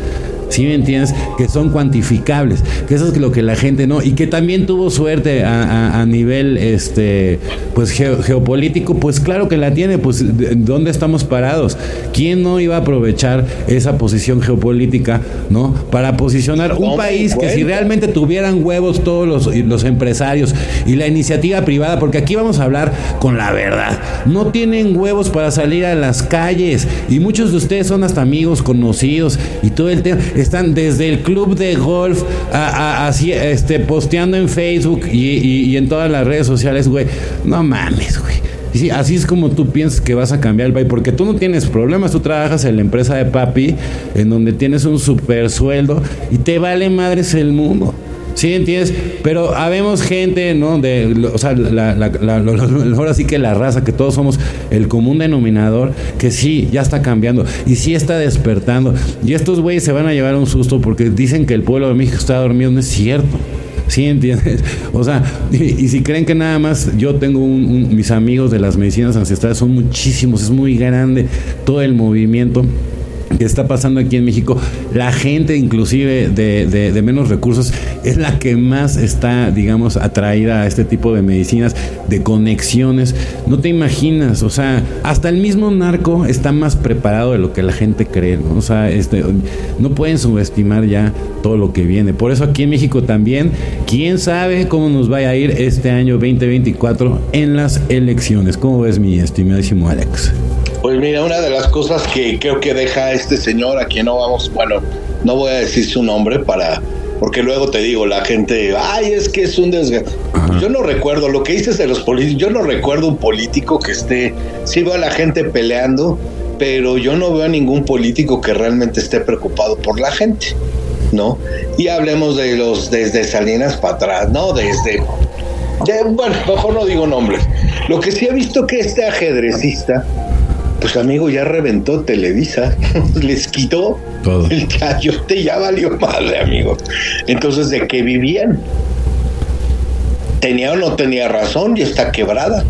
¿sí me entiendes? Que son cuantificables, que eso es lo que la gente no, y que también tuvo suerte a, nivel este pues geopolítico, pues claro que la tiene, pues ¿dónde estamos parados? ¿Quién no iba a aprovechar esa posición geopolítica, ¿no? Para posicionar un país que si realmente tuvieran huevos todos los, los empresarios y la iniciativa privada, porque aquí vamos a hablar con la verdad, no tienen huevos para salir a las calles y muchos de ustedes son hasta amigos, conocidos y todo el tema están desde el club de golf a, así, este, posteando en Facebook y, en todas las redes sociales, güey. No mames, güey. Sí, así es como tú piensas que vas a cambiar el país, porque tú no tienes problemas, tú trabajas en la empresa de papi, en donde tienes un super sueldo y te vale madres el mundo. ¿Sí entiendes? Pero habemos gente, ¿no? De, o sea, la, la, ahora sí que la raza, que todos somos el común denominador, que sí, ya está cambiando y sí está despertando. Y estos güeyes se van a llevar un susto porque dicen que el pueblo de México está dormido. No es cierto. ¿Sí entiendes? O sea, y, si creen que nada más yo tengo un, mis amigos de las medicinas ancestrales, son muchísimos, es muy grande todo el movimiento que está pasando aquí en México, la gente inclusive de, de, menos recursos es la que más está, digamos, atraída a este tipo de medicinas, de conexiones. No te imaginas, o sea, hasta el mismo narco está más preparado de lo que la gente cree, ¿no? O sea, este, no pueden subestimar ya todo lo que viene. Por eso aquí en México también, quién sabe cómo nos vaya a ir este año 2024 en las elecciones. ¿Cómo ves mi estimadísimo Alex? Pues mira, una de las cosas que creo que deja este señor, a quien no vamos, bueno, no voy a decir su nombre para, porque luego te digo, la gente, ay, es que es un desgraciado. Yo no recuerdo, lo que dices de los políticos, yo no recuerdo un político que esté, sí veo a la gente peleando, pero yo no veo a ningún político que realmente esté preocupado por la gente, ¿no? Y hablemos de los desde Salinas para atrás, ¿no? Desde bueno, mejor no digo nombres. Lo que sí he visto que este ajedrecista pues amigo, ya reventó Televisa, les quitó Todo. el chayote, ya valió madre, amigo. Entonces, ¿de qué vivían? ¿Tenía o no tenía razón? Y está quebrada.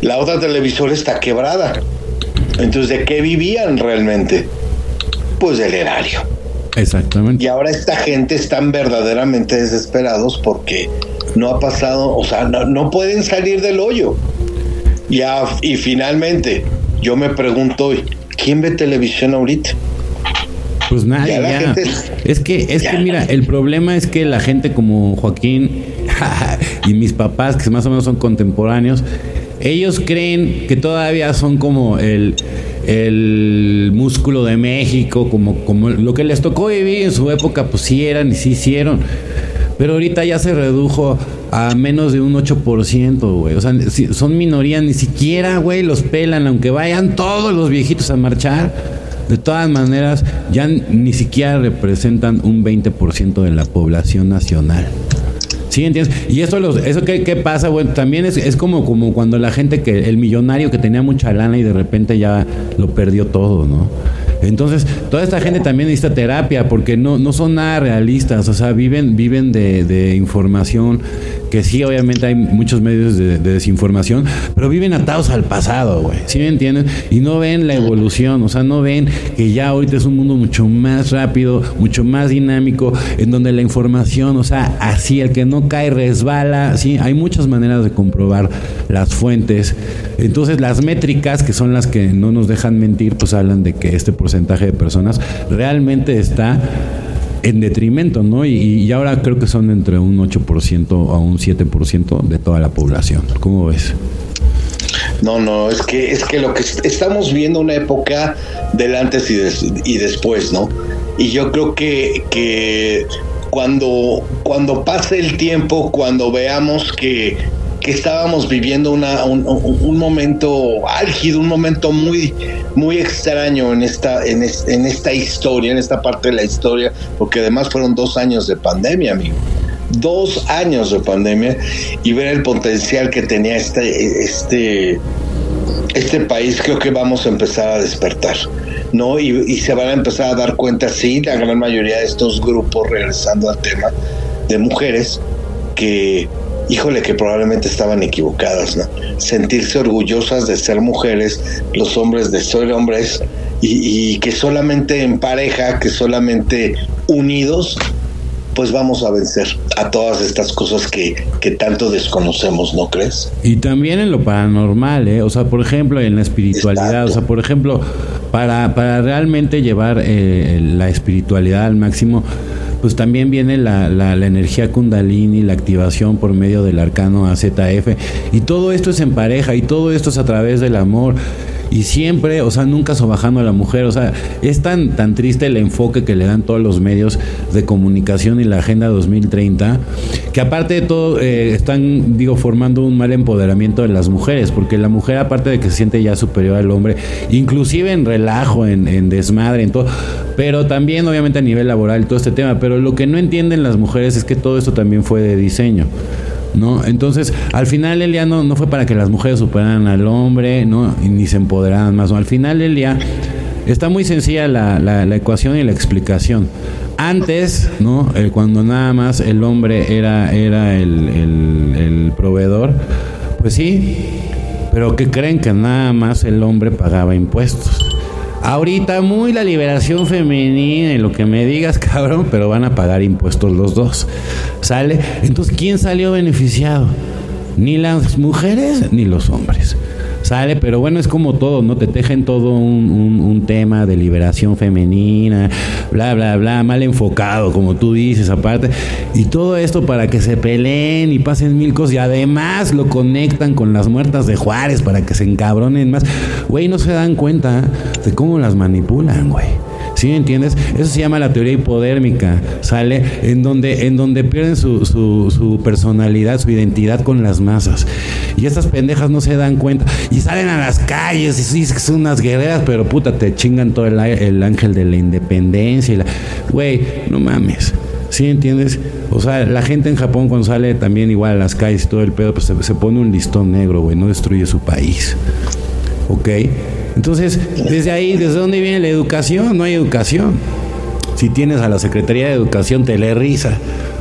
La otra televisora está quebrada. Entonces, ¿de qué vivían realmente? Pues del erario. Exactamente. Y ahora esta gente están verdaderamente desesperados porque no ha pasado, o sea, no pueden salir del hoyo. Ya, y finalmente, yo me pregunto hoy, ¿quién ve televisión ahorita? Pues nadie, ya. Es que, es que mira, el problema es que la gente como Joaquín y mis papás, que más o menos son contemporáneos, ellos creen que todavía son como el, el músculo de México, como, como lo que les tocó vivir en su época, pues sí eran y sí hicieron. Pero ahorita ya se redujo a menos de un 8%, güey. O sea, son minorías, ni siquiera, güey, los pelan, aunque vayan todos los viejitos a marchar. De todas maneras, ya ni siquiera representan un 20% de la población nacional. ¿Sí entiendes? Y eso, los, eso ¿qué, pasa, bueno, también es, es, como, como cuando la gente que, el millonario que tenía mucha lana y de repente ya lo perdió todo, ¿no? Entonces, toda esta gente también necesita terapia porque no, no son nada realistas, o sea, viven, viven de, de información que sí, obviamente hay muchos medios de, desinformación, pero viven atados al pasado, güey. ¿Sí me entienden? Y no ven la evolución, o sea, no ven que ya ahorita es un mundo mucho más rápido, mucho más dinámico, en donde la información, o sea, así, el que no cae resbala, sí, hay muchas maneras de comprobar las fuentes. Entonces, las métricas, que son las que no nos dejan mentir, pues hablan de que este porcentaje de personas realmente está en detrimento, ¿no? Y, ahora creo que son entre un 8% a un 7% de toda la población. ¿Cómo ves? No, no, es que es que lo que estamos viendo una época del antes y, y después, ¿no? Y yo creo que, que cuando, cuando pase el tiempo, cuando veamos que que estábamos viviendo una, un, momento álgido, un momento muy, muy extraño en esta, en, en, esta historia, en esta parte de la historia, porque además fueron dos años de pandemia, amigo. Dos años de pandemia y ver el potencial que tenía este, este, este país, creo que vamos a empezar a despertar. ¿no? Y, se van a empezar a dar cuenta, sí, la gran mayoría de estos grupos, regresando al tema, de mujeres que híjole que probablemente estaban equivocadas, ¿no? Sentirse orgullosas de ser mujeres, los hombres de ser hombres, y, que solamente en pareja, que solamente unidos, pues vamos a vencer a todas estas cosas que, que, tanto desconocemos, ¿no crees? Y también en lo paranormal, ¿eh? O sea, por ejemplo, en la espiritualidad, o sea, por ejemplo, para, para realmente llevar eh, la espiritualidad al máximo, pues también viene la, la, la, energía kundalini, la activación por medio del arcano AZF. Y todo esto es en pareja y todo esto es a través del amor y siempre, o sea, nunca sobajando a la mujer, o sea, es tan, tan triste el enfoque que le dan todos los medios de comunicación y la Agenda 2030, que aparte de todo, eh, están, digo, formando un mal empoderamiento de las mujeres, porque la mujer, aparte de que se siente ya superior al hombre, inclusive en relajo, en, en desmadre, en todo, pero también obviamente a nivel laboral, todo este tema, pero lo que no entienden las mujeres es que todo esto también fue de diseño. ¿No? Entonces, al final Elia no, no fue para que las mujeres superaran al hombre, ¿no? Y ni se empoderaran más. ¿no? Al final Elia está muy sencilla la, la, ecuación y la explicación. Antes, ¿no? Eh, cuando nada más el hombre era, era el, el, el proveedor, pues sí, pero que creen que nada más el hombre pagaba impuestos. Ahorita muy la liberación femenina y lo que me digas, cabrón, pero van a pagar impuestos los dos. ¿Sale? Entonces, ¿quién salió beneficiado? Ni las mujeres ni los hombres. Sale, pero bueno, es como todo, ¿no? Te tejen todo un, un, tema de liberación femenina, bla, bla, bla, mal enfocado, como tú dices, aparte. Y todo esto para que se peleen y pasen mil cosas. Y además lo conectan con las muertas de Juárez para que se encabronen más. Güey, no se dan cuenta de cómo las manipulan, güey. ¿Sí entiendes? Eso se llama la teoría hipodérmica, ¿sale? En donde, en donde pierden su, su, su personalidad, su identidad con las masas. Y estas pendejas no se dan cuenta. Y salen a las calles y sí, son unas guerreras, pero puta, te chingan todo el, el ángel de la independencia. Y la... Güey, no mames. ¿Sí entiendes? O sea, la gente en Japón cuando sale también igual a las calles y todo el pedo, pues se, se pone un listón negro, güey, no destruye su país. ¿Ok? Entonces, desde ahí, ¿desde dónde viene la educación? No hay educación. Si tienes a la Secretaría de Educación, te le risa.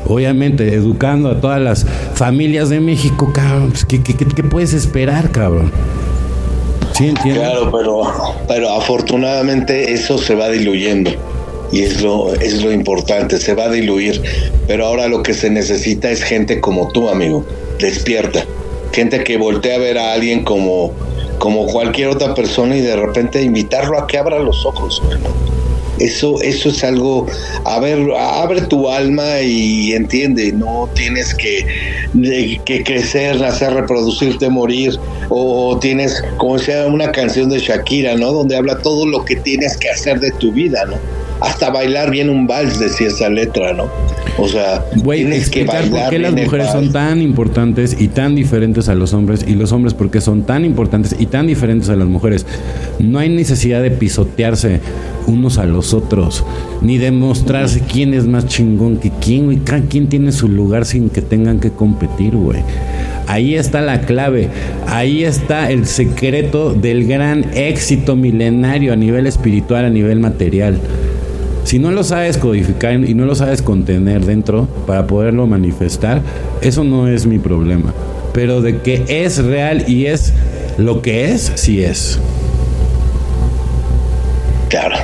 Obviamente, educando a todas las familias de México, cabrón. Pues, ¿qué, puedes esperar, cabrón? ¿Sí entiendes? Claro, pero, pero afortunadamente eso se va diluyendo. Y es lo, es lo importante, se va a diluir. Pero ahora lo que se necesita es gente como tú, amigo. Despierta. Gente que voltea a ver a alguien como como cualquier otra persona y de repente invitarlo a que abra los ojos. Eso, eso es algo, a ver, abre tu alma y entiende, no tienes que, que crecer, nacer, reproducirte, morir, o tienes, como sea una canción de Shakira, ¿no? Donde habla todo lo que tienes que hacer de tu vida, ¿no? Hasta bailar bien un vals, decía esa letra, ¿no? O sea, tienes que bailar por qué las mujeres son tan importantes y tan diferentes a los hombres y los hombres por qué son tan importantes y tan diferentes a las mujeres. No hay necesidad de pisotearse unos a los otros, ni demostrarse quién es más chingón que quién, güey. Cada quien tiene su lugar sin que tengan que competir, güey. Ahí está la clave, ahí está el secreto del gran éxito milenario a nivel espiritual, a nivel material. Si no lo sabes codificar y no lo sabes contener dentro para poderlo manifestar, eso no es mi problema. Pero de que es real y es lo que es, sí es. Claro.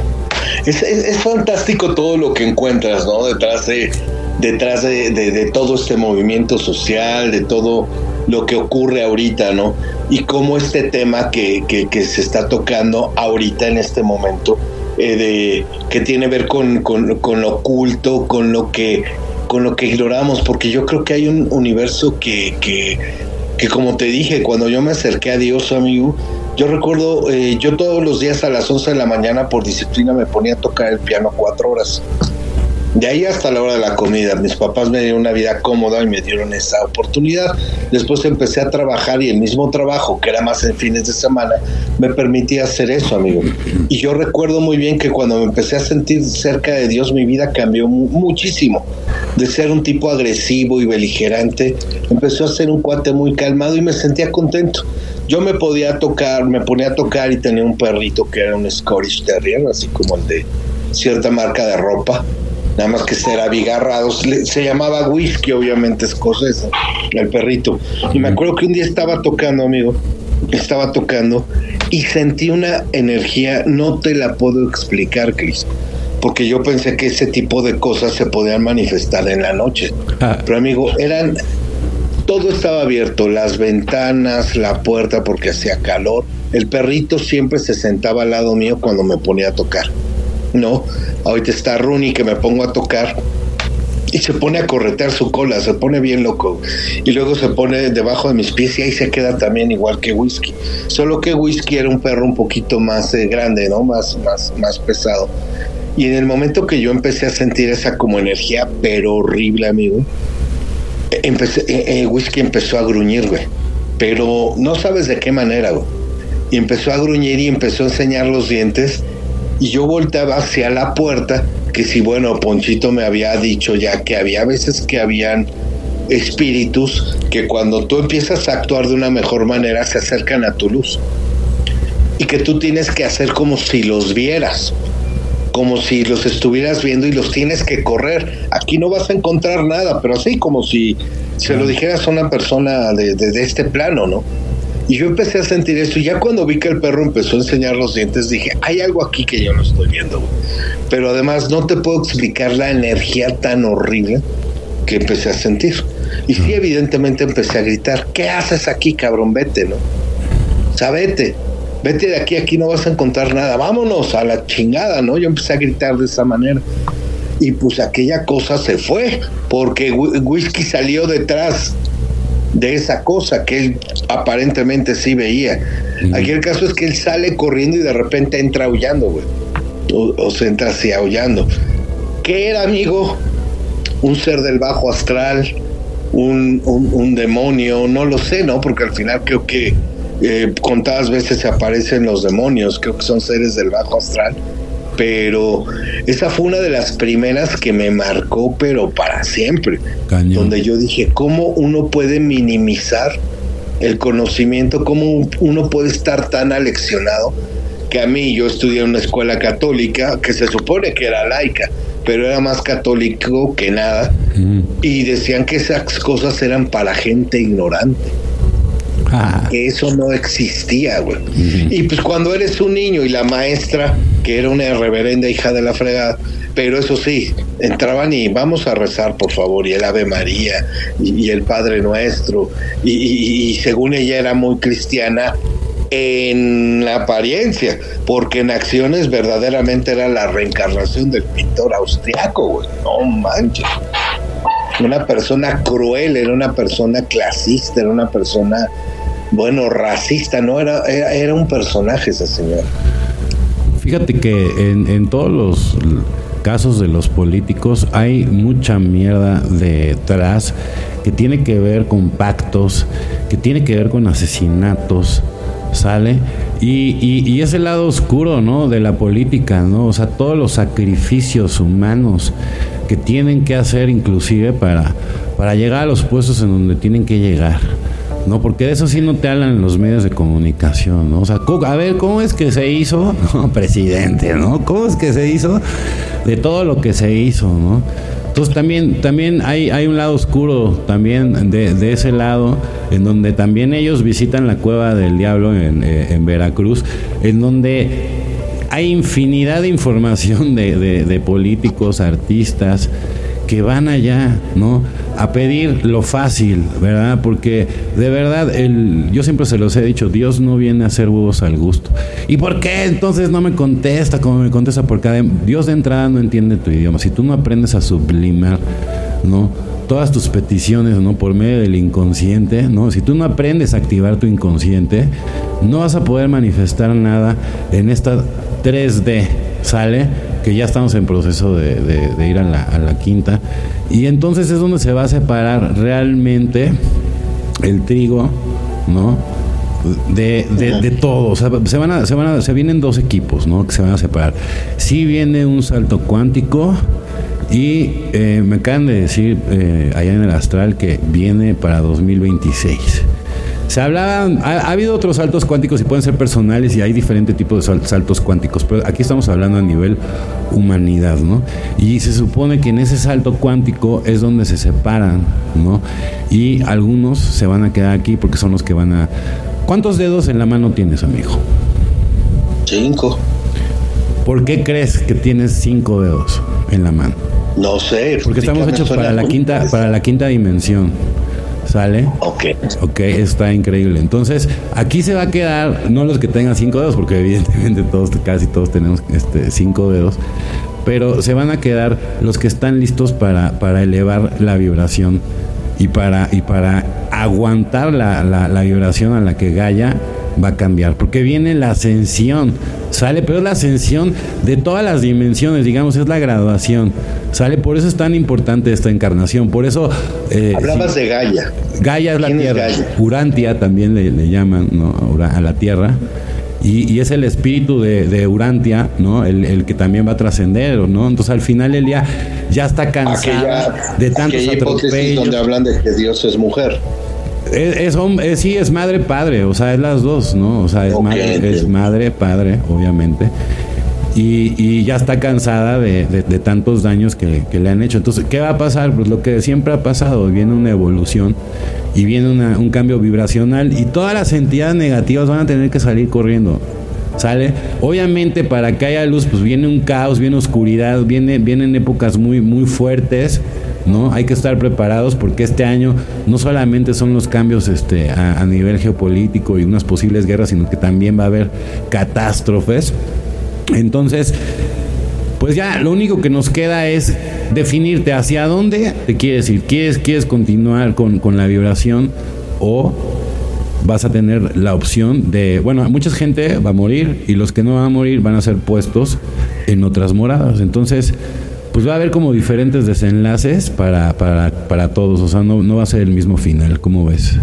Es, fantástico todo lo que encuentras, ¿no? Detrás de, detrás de, todo este movimiento social, de todo lo que ocurre ahorita, ¿no? Y cómo este tema que, se está tocando ahorita en este momento, eh, de, que tiene que ver con, con, lo oculto, con lo que con lo que ignoramos, porque yo creo que hay un universo que, que, que como te dije, cuando yo me acerqué a Dios, amigo, yo recuerdo, eh, yo todos los días a las 11 de la mañana por disciplina me ponía a tocar el piano cuatro horas. De ahí hasta la hora de la comida. Mis papás me dieron una vida cómoda y me dieron esa oportunidad. Después empecé a trabajar y el mismo trabajo, que era más en fines de semana, me permitía hacer eso, amigo. Y yo recuerdo muy bien que cuando me empecé a sentir cerca de Dios, mi vida cambió muchísimo. De ser un tipo agresivo y beligerante, empezó a ser un cuate muy calmado y me sentía contento yo me podía tocar, me ponía a tocar y tenía un perrito que era un Scottish Terrier, así como el de cierta marca de ropa, nada más que era abigarrado, se llamaba Whisky, obviamente escocés, el perrito. Y me acuerdo que un día estaba tocando, amigo, estaba tocando y sentí una energía, no te la puedo explicar, Cris porque yo pensé que ese tipo de cosas se podían manifestar en la noche. Ah. Pero amigo, eran todo estaba abierto, las ventanas, la puerta porque hacía calor. El perrito siempre se sentaba al lado mío cuando me ponía a tocar. No, ahorita está Rooney que me pongo a tocar y se pone a corretear su cola, se pone bien loco. Y luego se pone debajo de mis pies y ahí se queda también igual que Whisky. Solo que Whisky era un perro un poquito más eh, grande, ¿no? Más, más, más pesado. Y en el momento que yo empecé a sentir esa como energía, pero horrible, amigo, empecé, eh, eh, Whisky empezó a gruñir, güey. Pero no sabes de qué manera, güey. Y empezó a gruñir y empezó a enseñar los dientes. Y yo volteaba hacia la puerta, que si, bueno, Ponchito me había dicho ya que había veces que habían espíritus que cuando tú empiezas a actuar de una mejor manera se acercan a tu luz. Y que tú tienes que hacer como si los vieras como si los estuvieras viendo y los tienes que correr. Aquí no vas a encontrar nada, pero así como si se lo dijeras a una persona de, este plano, ¿no? Y yo empecé a sentir eso y ya cuando vi que el perro empezó a enseñar los dientes dije, hay algo aquí que yo no estoy viendo. Pero además no te puedo explicar la energía tan horrible que empecé a sentir. Y sí, evidentemente empecé a gritar, ¿qué haces aquí, cabrón? Vete, ¿no? Sabete vete de aquí, aquí no vas a encontrar nada, vámonos a la chingada, ¿no? Yo empecé a gritar de esa manera. Y pues aquella cosa se fue, porque Whisky salió detrás de esa cosa que él aparentemente sí veía. Aquí el caso es que él sale corriendo y de repente entra aullando, güey. O, se entra así aullando. ¿Qué era, amigo? Un ser del bajo astral, un, un demonio, no lo sé, ¿no? Porque al final creo que eh, contadas veces se aparecen los demonios, creo que son seres del bajo astral, pero esa fue una de las primeras que me marcó, pero para siempre, donde yo dije, ¿cómo uno puede minimizar el conocimiento? ¿Cómo uno puede estar tan aleccionado? Que a mí yo estudié en una escuela católica que se supone que era laica, pero era más católico que nada, y decían que esas cosas eran para gente ignorante que eso no existía, güey. Y pues cuando eres un niño y la maestra, que era una reverenda hija de la fregada, pero eso sí, entraban y vamos a rezar, por favor, y el Ave María, y, el Padre Nuestro, y, según ella era muy cristiana, en la apariencia, porque en acciones verdaderamente era la reencarnación del pintor austriaco, güey. No manches. Una persona cruel, era una persona clasista, era una persona, bueno, racista, no era, era, un personaje ese señor. Fíjate que en, en todos los casos de los políticos hay mucha mierda detrás que tiene que ver con pactos, que tiene que ver con asesinatos, ¿sale? Y, y, ese lado oscuro, ¿no? De la política, ¿no? O sea, todos los sacrificios humanos que tienen que hacer inclusive para, para llegar a los puestos en donde tienen que llegar. No, porque de eso sí no te hablan los medios de comunicación, ¿no? O sea, a ver, ¿cómo es que se hizo? Presidente, ¿no? ¿Cómo es que se hizo de todo lo que se hizo, ¿no? Entonces también, también hay, hay un lado oscuro también de, de, ese lado, en donde también ellos visitan la cueva del diablo en, eh, en Veracruz, en donde hay infinidad de información de, de políticos, artistas, que van allá, ¿no? A pedir lo fácil, ¿verdad? Porque de verdad, el, yo siempre se los he dicho, Dios no viene a hacer huevos al gusto. ¿Y por qué entonces no me contesta como me contesta? Porque Dios de entrada no entiende tu idioma. Si tú no aprendes a sublimar, ¿no? Todas tus peticiones, ¿no? Por medio del inconsciente, ¿no? Si tú no aprendes a activar tu inconsciente, no vas a poder manifestar nada en esta 3D, ¿sale? Que ya estamos en proceso de, ir a la, quinta. Y entonces es donde se va a separar realmente el trigo, ¿no? De, de, todo. O sea, se van a, se van a, se vienen dos equipos, ¿no? Que se van a separar. Sí viene un salto cuántico y eh, me acaban de decir eh, allá en el astral que viene para 2026. Se hablaban, ha, habido otros saltos cuánticos y pueden ser personales y hay diferentes tipos de saltos cuánticos, pero aquí estamos hablando a nivel humanidad, ¿no? Y se supone que en ese salto cuántico es donde se separan, ¿no? Y algunos se van a quedar aquí porque son los que van a... ¿Cuántos dedos en la mano tienes, amigo? Cinco. ¿Por qué crees que tienes cinco dedos en la mano? No sé. Porque estamos hechos para la quinta, para la quinta dimensión. ¿Sale? Ok. Ok, está increíble. Entonces, aquí se va a quedar, no los que tengan cinco dedos, porque evidentemente todos, casi todos tenemos este, cinco dedos, pero se van a quedar los que están listos para, para elevar la vibración y para, y para aguantar la, la, vibración a la que Gaia va a cambiar, porque viene la ascensión, sale, pero es la ascensión de todas las dimensiones, digamos, es la graduación. Sale, por eso es tan importante esta encarnación. Por eso. Eh, Hablabas de Gaia. Gaia es la tierra. Urantia también le, llaman ¿no? a la tierra. Y, es el espíritu de, Urantia, ¿no? El, que también va a trascender, ¿no? Entonces al final él ya, ya está cansado de tantos atropellos. donde hablan de que Dios es mujer. Es, es, sí, es madre, padre, o sea, es las dos, ¿no? O sea, es, madre, es madre, padre, obviamente y, ya está cansada de, tantos daños que, le han hecho. Entonces, ¿qué va a pasar? Pues lo que siempre ha pasado, viene una evolución y viene un cambio vibracional y todas las entidades negativas van a tener que salir corriendo. ¿Sale? Obviamente para que haya luz, pues viene un caos, viene oscuridad, viene, vienen épocas muy, muy fuertes. ¿No? Hay que estar preparados porque este año no solamente son los cambios este, a, nivel geopolítico y unas posibles guerras, sino que también va a haber catástrofes. Entonces, pues ya lo único que nos queda es definirte hacia dónde te quieres ir. ¿Quieres, quieres continuar con, la vibración o vas a tener la opción de, bueno, mucha gente va a morir y los que no van a morir van a ser puestos en otras moradas. Entonces, pues va a haber como diferentes desenlaces para, para, para todos, o sea, no, no va a ser el mismo final, ¿cómo ves?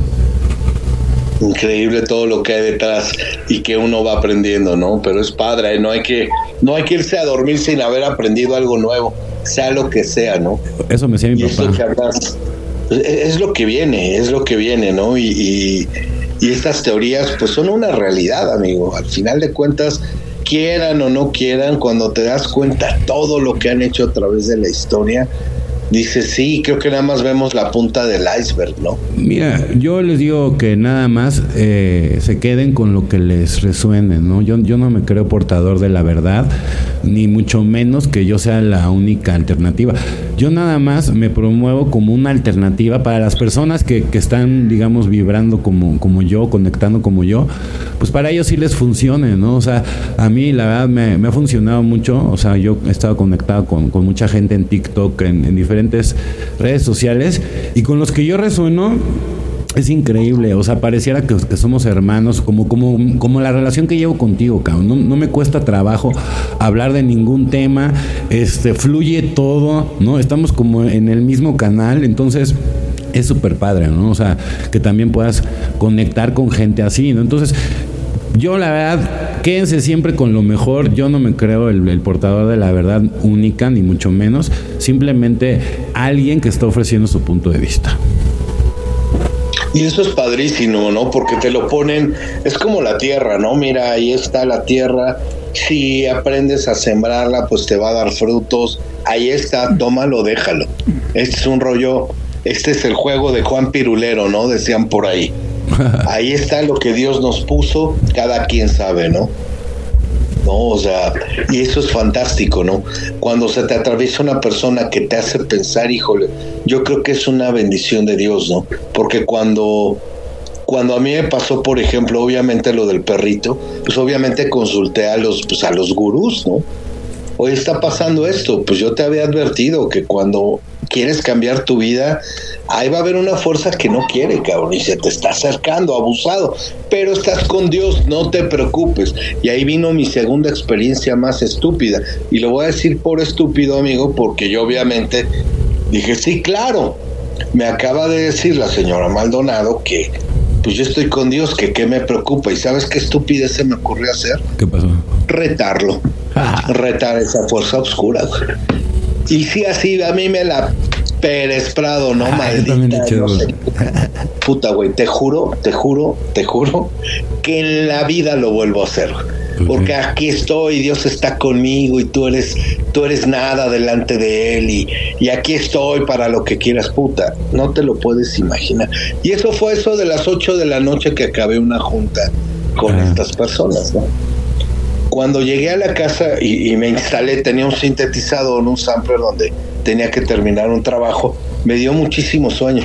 increíble todo lo que hay detrás y que uno va aprendiendo, ¿no? Pero es padre, ¿eh? no hay que no hay que irse a dormir sin haber aprendido algo nuevo, sea lo que sea, ¿no? Eso me decía mi papá. Es lo, que viene, es lo que viene, ¿no? Y, y, estas teorías pues son una realidad, amigo. Al final de cuentas, quieran o no quieran, cuando te das cuenta todo lo que han hecho a través de la historia, dice, sí, creo que nada más vemos la punta del iceberg, ¿no? Mira, yo les digo que nada más eh, se queden con lo que les resuene, ¿no? Yo, yo no me creo portador de la verdad, ni mucho menos que yo sea la única alternativa. Yo nada más me promuevo como una alternativa para las personas que, que están, digamos, vibrando como, como yo, conectando como yo, pues para ellos sí les funcione, ¿no? O sea, a mí la verdad me, ha funcionado mucho, o sea, yo he estado conectado con, con mucha gente en TikTok, en, en diferentes redes sociales y con los que yo resueno es increíble, o sea, pareciera que, somos hermanos, como, como, como la relación que llevo contigo. No, no, me cuesta trabajo hablar de ningún tema, este, fluye todo, ¿no? Estamos como en el mismo canal, entonces es súper padre, ¿no? O sea, que también puedas conectar con gente así, ¿no? Entonces, yo la verdad, quédense siempre con lo mejor. Yo no me creo el, portador de la verdad única, ni mucho menos. Simplemente alguien que está ofreciendo su punto de vista. Y eso es padrísimo, ¿no? Porque te lo ponen, es como la tierra, ¿no? Mira, ahí está la tierra. Si aprendes a sembrarla, pues te va a dar frutos. Ahí está, tómalo, déjalo. Este es un rollo, este es el juego de Juan Pirulero, ¿no? Decían por ahí. Ahí está lo que Dios nos puso, cada quien sabe, ¿no? No, o sea, y eso es fantástico, ¿no? Cuando se te atraviesa una persona que te hace pensar, híjole, yo creo que es una bendición de Dios, ¿no? Porque cuando cuando a mí me pasó, por ejemplo, obviamente lo del perrito, pues obviamente consulté a los pues a los gurús, ¿no? Hoy está pasando esto, pues yo te había advertido que cuando quieres cambiar tu vida, ahí va a haber una fuerza que no quiere, cabrón, y se te está acercando, abusado, pero estás con Dios, no te preocupes. Y ahí vino mi segunda experiencia más estúpida, y lo voy a decir por estúpido, amigo, porque yo obviamente dije, sí, claro, me acaba de decir la señora Maldonado que pues yo estoy con Dios, que qué me preocupa. ¿Y sabes qué estupidez se me ocurrió hacer? ¿Qué pasó? Retarlo. Retar esa fuerza oscura. Y sí, así, a mí me la Pérez Prado, ¿no? Ah, Maldita. No sé. Puta, güey, te juro, te juro, te juro que en la vida lo vuelvo a hacer. Porque aquí estoy, Dios está conmigo y tú eres, tú eres nada delante de Él y, y aquí estoy para lo que quieras, puta. No te lo puedes imaginar. Y eso fue eso de las 8 de la noche que acabé una junta con Ah. estas personas, ¿no? Cuando llegué a la casa y, me instalé, tenía un sintetizador, un sampler donde tenía que terminar un trabajo, me dio muchísimo sueño.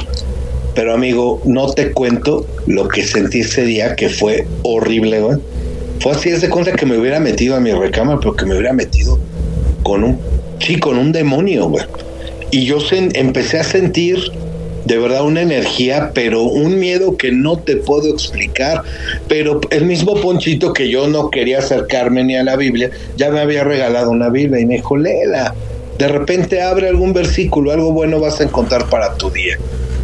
Pero amigo, no te cuento lo que sentí ese día, que fue horrible, güey. Fue así, es de que me hubiera metido a mi recámara, pero que me hubiera metido con un, sí, con un demonio, güey. Y yo empecé a sentir de verdad una energía, pero un miedo que no te puedo explicar. Pero el mismo Ponchito que yo no quería acercarme ni a la Biblia, ya me había regalado una Biblia y me dijo, léela. De repente abre algún versículo, algo bueno vas a encontrar para tu día.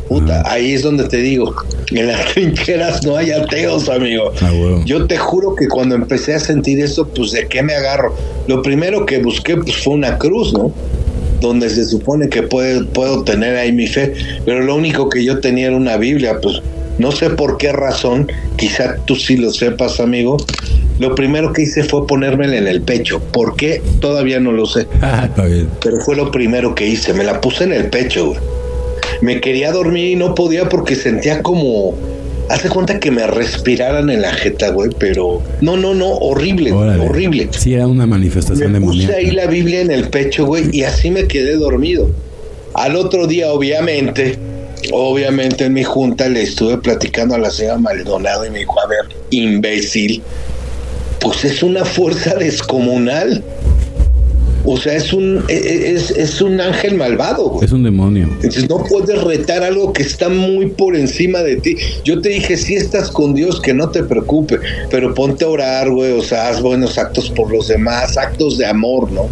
Puta, ahí es donde te digo, en las trincheras no hay ateos, amigo. Ah. Yo te juro que cuando empecé a sentir eso, pues de qué me agarro. Lo primero que busqué pues, fue una cruz, ¿no? Donde se supone que puede, puedo tener ahí mi fe, pero lo único que yo tenía era una Biblia, pues no sé por qué razón, quizá tú sí lo sepas, amigo. Lo primero que hice fue ponérmela en el pecho. ¿Por qué? Todavía no lo sé. Ah, está bien. Pero fue lo primero que hice. Me la puse en el pecho, güey. Me quería dormir y no podía porque sentía como. Hace cuenta que me respiraran en la jeta, güey, pero. No, no, no, horrible, Órale. horrible. Sí, era una manifestación Me puse demoníaca. ahí la Biblia en el pecho, güey, y así me quedé dormido. Al otro día, obviamente, obviamente en mi junta le estuve platicando a la señora Maldonado y me dijo, a ver, imbécil, pues es una fuerza descomunal. O sea, es un, e- e- es, es un ángel malvado, güey. Es un demonio. Entonces no puedes retar algo que está muy por encima de ti. Yo te dije, si estás con Dios, que no te preocupe, pero ponte a orar, güey, o sea, haz buenos actos por los demás, actos de amor, ¿no?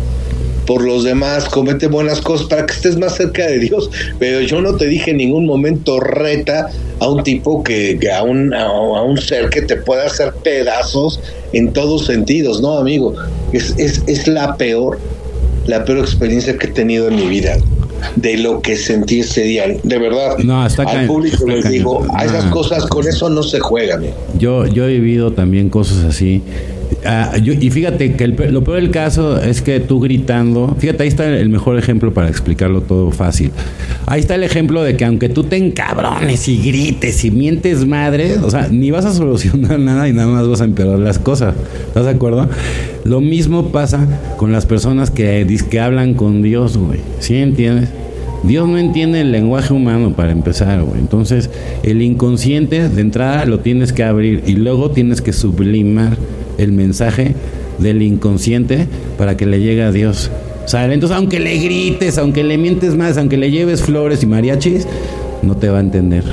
Por los demás, comete buenas cosas para que estés más cerca de Dios. Pero yo no te dije en ningún momento reta a un tipo que, que a, un, a, a un ser que te pueda hacer pedazos en todos sentidos, ¿no, amigo? Es, es, es la peor, la peor experiencia que he tenido en mi vida de lo que sentí ese día. De verdad, No, está al público les digo, a esas cosas con eso no se juega, amigo. Yo, yo he vivido también cosas así Ah, y fíjate que lo peor del caso es que tú gritando, fíjate, ahí está el mejor ejemplo para explicarlo todo fácil. Ahí está el ejemplo de que aunque tú te encabrones y grites y mientes madre, o sea, ni vas a solucionar nada y nada más vas a empeorar las cosas. ¿Estás de acuerdo? Lo mismo pasa con las personas que, que hablan con Dios, güey. ¿Sí entiendes? Dios no entiende el lenguaje humano para empezar, güey. Entonces, el inconsciente de entrada lo tienes que abrir y luego tienes que sublimar el mensaje del inconsciente para que le llegue a Dios. ¿Sale? Entonces, aunque le grites, aunque le mientes más, aunque le lleves flores y mariachis, no te va a entender.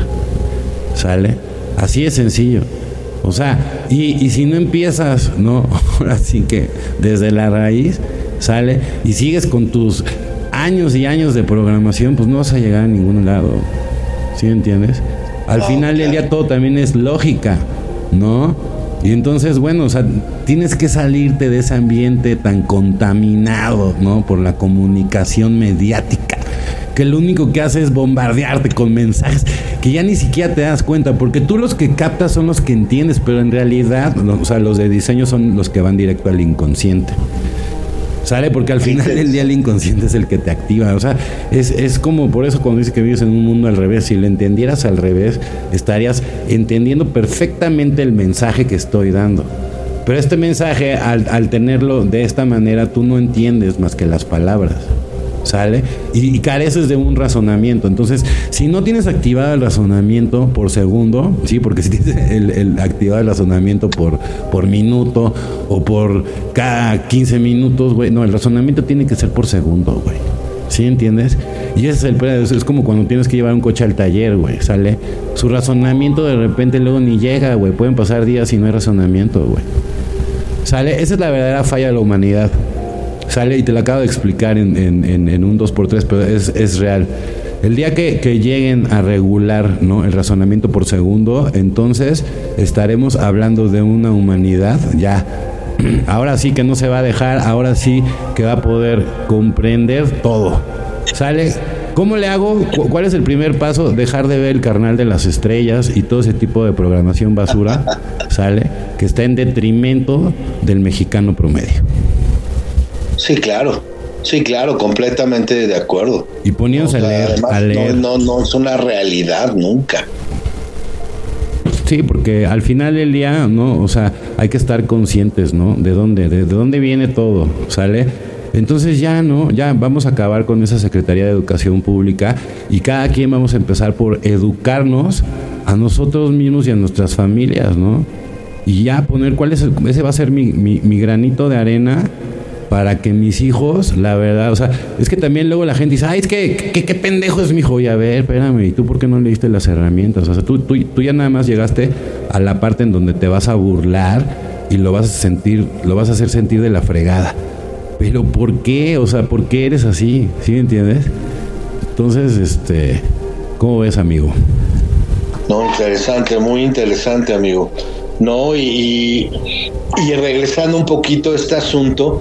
¿Sale? Así es sencillo. O sea, y, y si no empiezas, no, así que desde la raíz, sale y sigues con tus años y años de programación, pues no vas a llegar a ningún lado. ¿Sí entiendes? Al final del día todo también es lógica, ¿no? Y entonces, bueno, o sea, tienes que salirte de ese ambiente tan contaminado, ¿no? Por la comunicación mediática, que lo único que hace es bombardearte con mensajes que ya ni siquiera te das cuenta, porque tú los que captas son los que entiendes, pero en realidad, o sea, los de diseño son los que van directo al inconsciente. ¿Sale? Porque al final del día el inconsciente es el que te activa. O sea, es, es como por eso cuando dice que vives en un mundo al revés, si lo entendieras al revés, estarías entendiendo perfectamente el mensaje que estoy dando. Pero este mensaje, al, al tenerlo de esta manera, tú no entiendes más que las palabras. ¿Sale? Y, careces de un razonamiento. Entonces, si no tienes activado el razonamiento por segundo, sí, porque si tienes el, activado el razonamiento por, por minuto o por cada 15 minutos, güey, no, el razonamiento tiene que ser por segundo, güey. ¿Sí entiendes? Y ese es el es como cuando tienes que llevar un coche al taller, güey, ¿sale? Su razonamiento de repente luego ni llega, güey. Pueden pasar días y no hay razonamiento, güey. ¿Sale? Esa es la verdadera falla de la humanidad. Sale y te lo acabo de explicar en, en, un 2x3, pero es, es real. El día que, que, lleguen a regular ¿no? el razonamiento por segundo, entonces estaremos hablando de una humanidad ya. Ahora sí que no se va a dejar, ahora sí que va a poder comprender todo. ¿Sale? ¿Cómo le hago? ¿Cuál es el primer paso? Dejar de ver el carnal de las estrellas y todo ese tipo de programación basura, ¿sale? Que está en detrimento del mexicano promedio. Sí, claro. Sí, claro, completamente de acuerdo. Y poníamos a, leer, No, no, es una realidad nunca. Sí, porque al final del día, ¿no? O sea, hay que estar conscientes, ¿no? De dónde, de, dónde viene todo, ¿sale? Entonces ya, ¿no? Ya vamos a acabar con esa Secretaría de Educación Pública y cada quien vamos a empezar por educarnos a nosotros mismos y a nuestras familias, ¿no? Y ya poner cuál es, ese va a ser mi, mi, mi granito de arena para que mis hijos, la verdad, o sea, es que también luego la gente dice, ay, es que, qué pendejo es mi hijo, y a ver, espérame, ¿y tú por qué no le diste las herramientas? O sea, tú, tú, tú ya nada más llegaste a la parte en donde te vas a burlar y lo vas a sentir, lo vas a hacer sentir de la fregada. Pero ¿por qué? O sea, ¿por qué eres así? ¿Sí entiendes? Entonces, este, ¿cómo ves, amigo? No, interesante, muy interesante, amigo. No, y, y regresando un poquito a este asunto,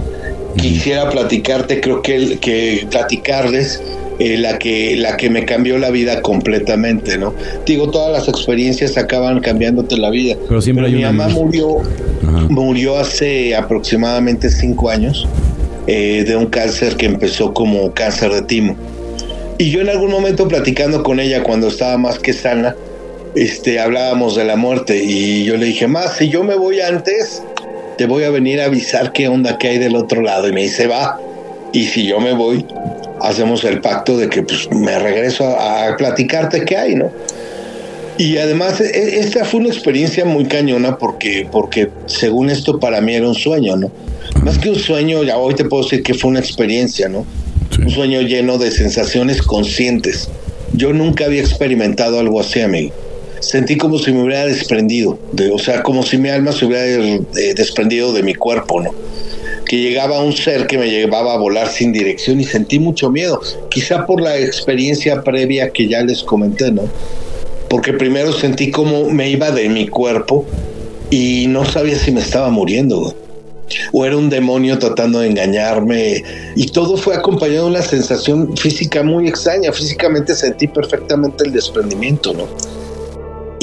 quisiera platicarte, creo que, que platicarles eh, la, que, la que me cambió la vida completamente, ¿no? Digo, todas las experiencias acaban cambiándote la vida. Pero siempre mi mamá murió, murió hace aproximadamente cinco años eh, de un cáncer que empezó como cáncer de timo. Y yo en algún momento platicando con ella cuando estaba más que sana, este, hablábamos de la muerte y yo le dije, más, si yo me voy antes, te voy a venir a avisar qué onda que hay del otro lado. Y me dice, va. Y si yo me voy, hacemos el pacto de que pues, me regreso a, platicarte qué hay, ¿no? Y además, e, esta fue una experiencia muy cañona porque, porque según esto para mí era un sueño, ¿no? Más que un sueño, ya hoy te puedo decir que fue una experiencia, ¿no? Un sueño lleno de sensaciones conscientes. Yo nunca había experimentado algo así, amigo sentí como si me hubiera desprendido, de, o sea, como si mi alma se hubiera eh, desprendido de mi cuerpo, ¿no? Que llegaba un ser que me llevaba a volar sin dirección y sentí mucho miedo, quizá por la experiencia previa que ya les comenté, ¿no? Porque primero sentí como me iba de mi cuerpo y no sabía si me estaba muriendo, o era un demonio tratando de engañarme y todo fue acompañado de una sensación física muy extraña. Físicamente sentí perfectamente el desprendimiento, ¿no?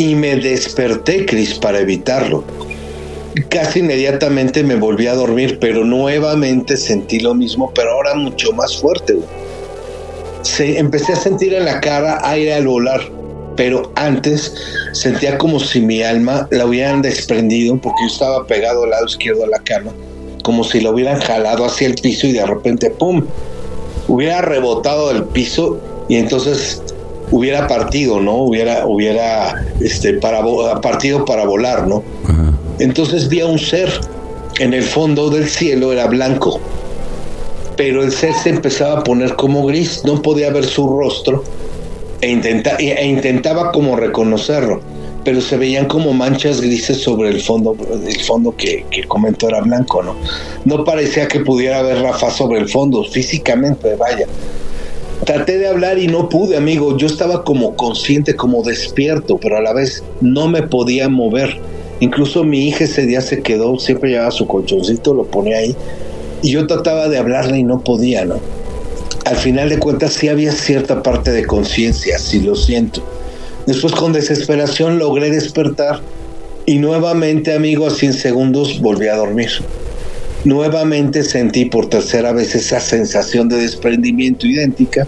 Y me desperté, Cris, para evitarlo. casi inmediatamente me volví a dormir, pero nuevamente sentí lo mismo, pero ahora mucho más fuerte. Empecé a sentir en la cara aire al volar, pero antes sentía como si mi alma la hubieran desprendido porque yo estaba pegado al lado izquierdo a la cama, como si lo hubieran jalado hacia el piso y de repente, ¡pum! Hubiera rebotado del piso y entonces hubiera partido, ¿no? Hubiera, hubiera este, para, partido para volar, ¿no? Entonces vi a un ser en el fondo del cielo, era blanco, pero el ser se empezaba a poner como gris, no podía ver su rostro e, intenta, e intentaba como reconocerlo, pero se veían como manchas grises sobre el fondo, el fondo que, que comentó era blanco, ¿no? No parecía que pudiera ver Rafa sobre el fondo, físicamente, vaya. Traté de hablar y no pude, amigo. Yo estaba como consciente, como despierto, pero a la vez no me podía mover. Incluso mi hija ese día se quedó, siempre llevaba su colchoncito, lo ponía ahí. Y yo trataba de hablarle y no podía, ¿no? Al final de cuentas sí había cierta parte de conciencia, sí lo siento. Después con desesperación logré despertar y nuevamente, amigo, a 100 segundos volví a dormir. Nuevamente sentí por tercera vez esa sensación de desprendimiento idéntica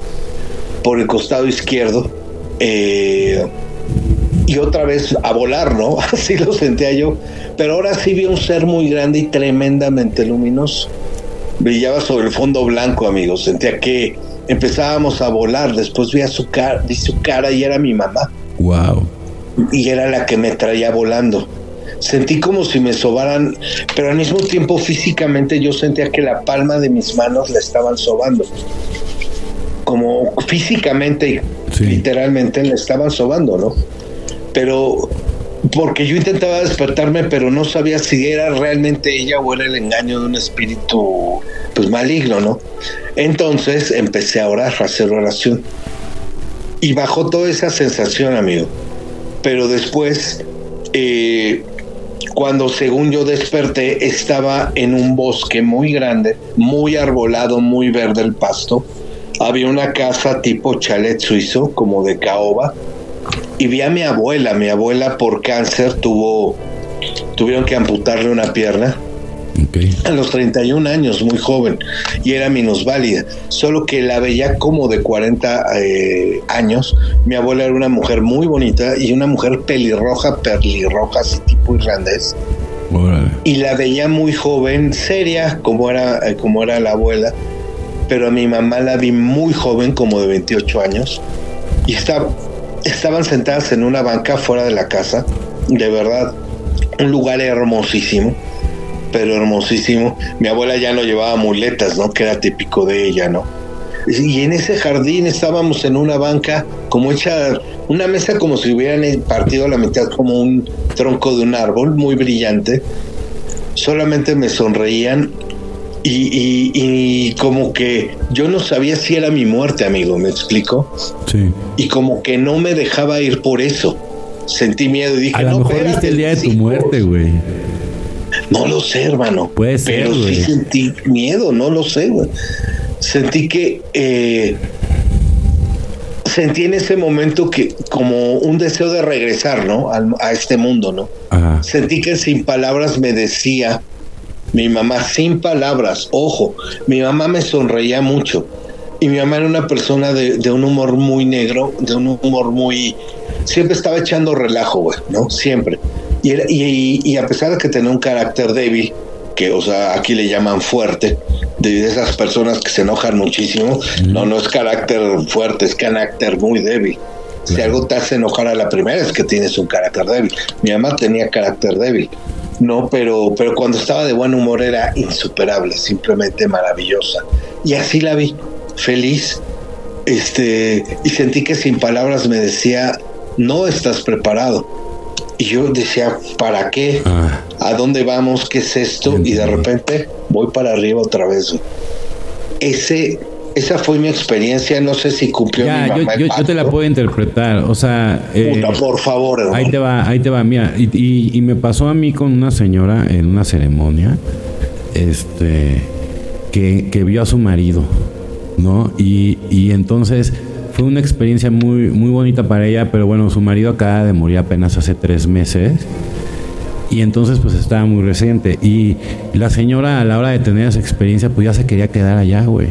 por el costado izquierdo. Eh, y otra vez a volar, ¿no? Así lo sentía yo. Pero ahora sí vi un ser muy grande y tremendamente luminoso. Brillaba sobre el fondo blanco, amigos. Sentía que empezábamos a volar. Después vi, su cara, vi su cara y era mi mamá. Wow. Y era la que me traía volando sentí como si me sobaran, pero al mismo tiempo físicamente yo sentía que la palma de mis manos la estaban sobando. Como físicamente y literalmente la estaban sobando, ¿no? Pero porque yo intentaba despertarme, pero no sabía si era realmente ella o era el engaño de un espíritu pues maligno, ¿no? Entonces empecé a orar, a hacer oración. Y bajó toda esa sensación, amigo. Pero después eh, cuando según yo desperté estaba en un bosque muy grande, muy arbolado, muy verde el pasto. Había una casa tipo chalet suizo, como de caoba. Y vi a mi abuela, mi abuela por cáncer tuvo, tuvieron que amputarle una pierna a los 31 años, muy joven, y era minusválida. Solo que la veía como de 40 eh, años. Mi abuela era una mujer muy bonita y una mujer pelirroja, pelirroja, así tipo irlandés. Y la veía muy joven, seria, como era, eh, como era la abuela. Pero a mi mamá la vi muy joven, como de 28 años. Y estaban sentadas en una banca fuera de la casa. De verdad, un lugar hermosísimo pero hermosísimo. Mi abuela ya no llevaba muletas, ¿no? Que era típico de ella, ¿no? Y en ese jardín estábamos en una banca como hecha, una mesa como si hubieran partido la mitad como un tronco de un árbol, muy brillante. Solamente me sonreían y, y, como que yo no sabía si era mi muerte, amigo, ¿me explico? Sí. Y como que no me dejaba ir por eso. Sentí miedo y dije, a lo mejor viste el día de tu muerte, güey. No lo sé, hermano. Puede ser, pero sí sentí miedo, no lo sé, güey. Sentí que eh, sentí en ese momento que como un deseo de regresar, ¿no? a este mundo, ¿no? Sentí que sin palabras me decía mi mamá, sin palabras, ojo, mi mamá me sonreía mucho. Y mi mamá era una persona de, de un humor muy negro, de un humor muy... Siempre estaba echando relajo, güey, ¿no? Siempre. Y, a pesar de que tenía un carácter débil, que, o sea, aquí le llaman fuerte, de esas personas que se enojan muchísimo, no, no es carácter fuerte, es carácter muy débil. Si algo te hace enojar a la primera es que tienes un carácter débil. Mi mamá tenía carácter débil, no, pero, pero cuando estaba de buen humor era insuperable, simplemente maravillosa. Y así la vi, feliz, este, y sentí que sin palabras me decía, no estás preparado y yo decía, ¿para qué? Ah. ¿A dónde vamos? ¿Qué es esto? Y de repente voy para arriba otra vez. Ese, esa fue mi experiencia. No sé si cumplió mi mamá yo, yo, te la puedo interpretar. O sea, eh, por favor. Ahí te va, ahí te va. Mira, y, y, me pasó a mí con una señora en una ceremonia, este, que, que vio a su marido, ¿no? Y, y entonces fue una experiencia muy, muy bonita para ella, pero bueno, su marido acaba de morir apenas hace tres meses. Y entonces pues estaba muy reciente. Y la señora a la hora de tener esa experiencia pues ya se quería quedar allá, güey.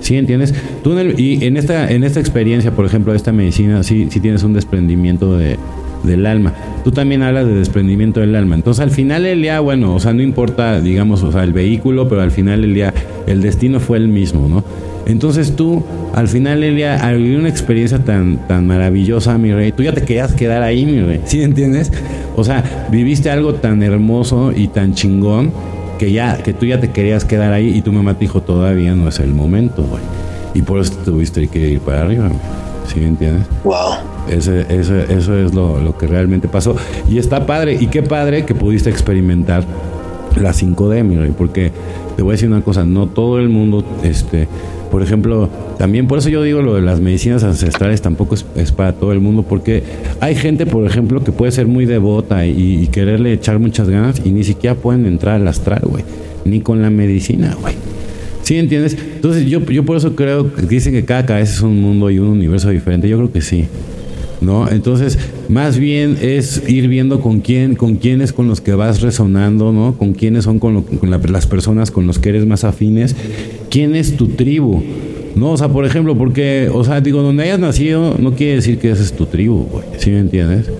¿Sí entiendes? Tú y en esta, en esta experiencia, por ejemplo, esta medicina, sí, sí tienes un desprendimiento de, del alma. Tú también hablas de desprendimiento del alma. Entonces, al final del día, bueno, o sea, no importa, digamos, o sea, el vehículo, pero al final del día, el destino fue el mismo, ¿no? Entonces tú, al final del día, al vivir una experiencia tan, tan maravillosa, mi rey, tú ya te querías quedar ahí, mi rey. ¿Sí entiendes? O sea, viviste algo tan hermoso y tan chingón que ya, que tú ya te querías quedar ahí y tu mamá te dijo, todavía no es el momento, güey. Y por eso tuviste que ir para arriba, ¿sí me entiendes? Wow. Ese, eso es lo, lo, que realmente pasó. Y está padre, y qué padre que pudiste experimentar la 5D, mi rey, porque te voy a decir una cosa, no todo el mundo, este, por ejemplo, también por eso yo digo lo de las medicinas ancestrales tampoco es, para todo el mundo, porque hay gente, por ejemplo, que puede ser muy devota y, quererle echar muchas ganas y ni siquiera pueden entrar al astral, güey, ni con la medicina, güey. ¿Sí entiendes? Entonces yo, yo por eso creo que dicen que cada cabeza es un mundo y un universo diferente. Yo creo que sí. ¿No? Entonces, más bien es ir viendo con quién, con quiénes con los que vas resonando, ¿no? Con quiénes son con, las personas con los que eres más afines, quién es tu tribu, ¿no? O sea, por ejemplo, porque, o sea, digo, donde hayas nacido no quiere decir que esa es tu tribu, güey, ¿sí me entiendes?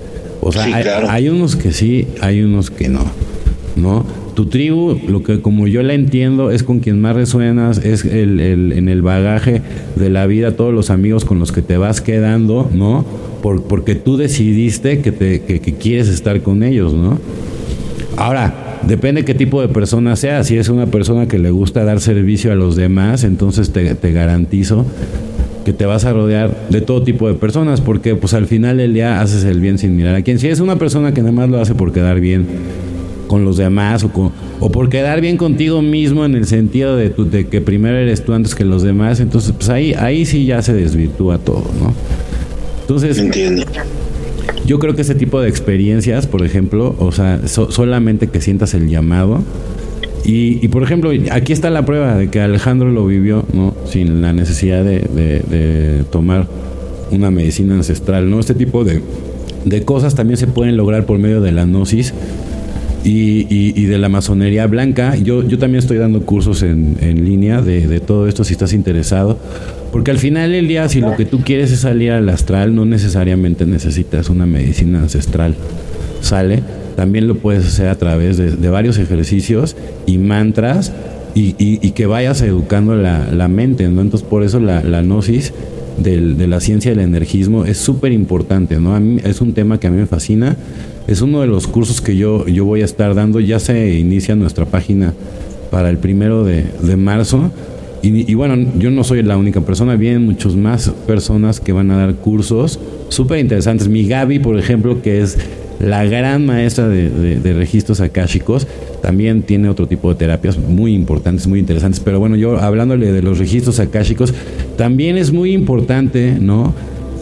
O sea, hay, unos que sí, hay unos que no, ¿no? Tu tribu, lo que como yo la entiendo, es con quien más resuenas, es el, el, en el bagaje de la vida, todos los amigos con los que te vas quedando, ¿no? porque tú decidiste que, te, que, quieres estar con ellos, ¿no? Ahora, depende qué tipo de persona sea. Si es una persona que le gusta dar servicio a los demás, entonces te, te, garantizo que te vas a rodear de todo tipo de personas, porque pues al final del día haces el bien sin mirar a quién. Si es una persona que nada más lo hace por quedar bien con los demás o, o por quedar bien contigo mismo en el sentido de, de que primero eres tú antes que los demás, entonces pues ahí, ahí sí ya se desvirtúa todo, ¿no? Entonces, Entiendo. yo creo que ese tipo de experiencias, por ejemplo, o sea, solamente que sientas el llamado. Y, por ejemplo, aquí está la prueba de que Alejandro lo vivió, ¿no? Sin la necesidad de, tomar una medicina ancestral, ¿no? Este tipo de, cosas también se pueden lograr por medio de la gnosis y, y, de la masonería blanca. Yo, yo también estoy dando cursos en, en línea de, de, todo esto si estás interesado. Porque al final del día, si lo que tú quieres es salir al astral, no necesariamente necesitas una medicina ancestral. ¿Sale? También lo puedes hacer a través de, varios ejercicios y mantras y, que vayas educando la, mente, ¿no? Entonces, por eso la, gnosis de la ciencia del energismo es súper importante, ¿no? Es un tema que a mí me fascina. Es uno de los cursos que yo, yo voy a estar dando. Ya se inicia nuestra página para el primero de, de marzo y, bueno, yo no soy la única persona, vienen muchas más personas que van a dar cursos súper interesantes. Mi Gaby, por ejemplo, que es la gran maestra de, registros akáshicos, también tiene otro tipo de terapias muy importantes, muy interesantes. Pero bueno, yo hablándole de los registros akáshicos, también es muy importante, ¿no?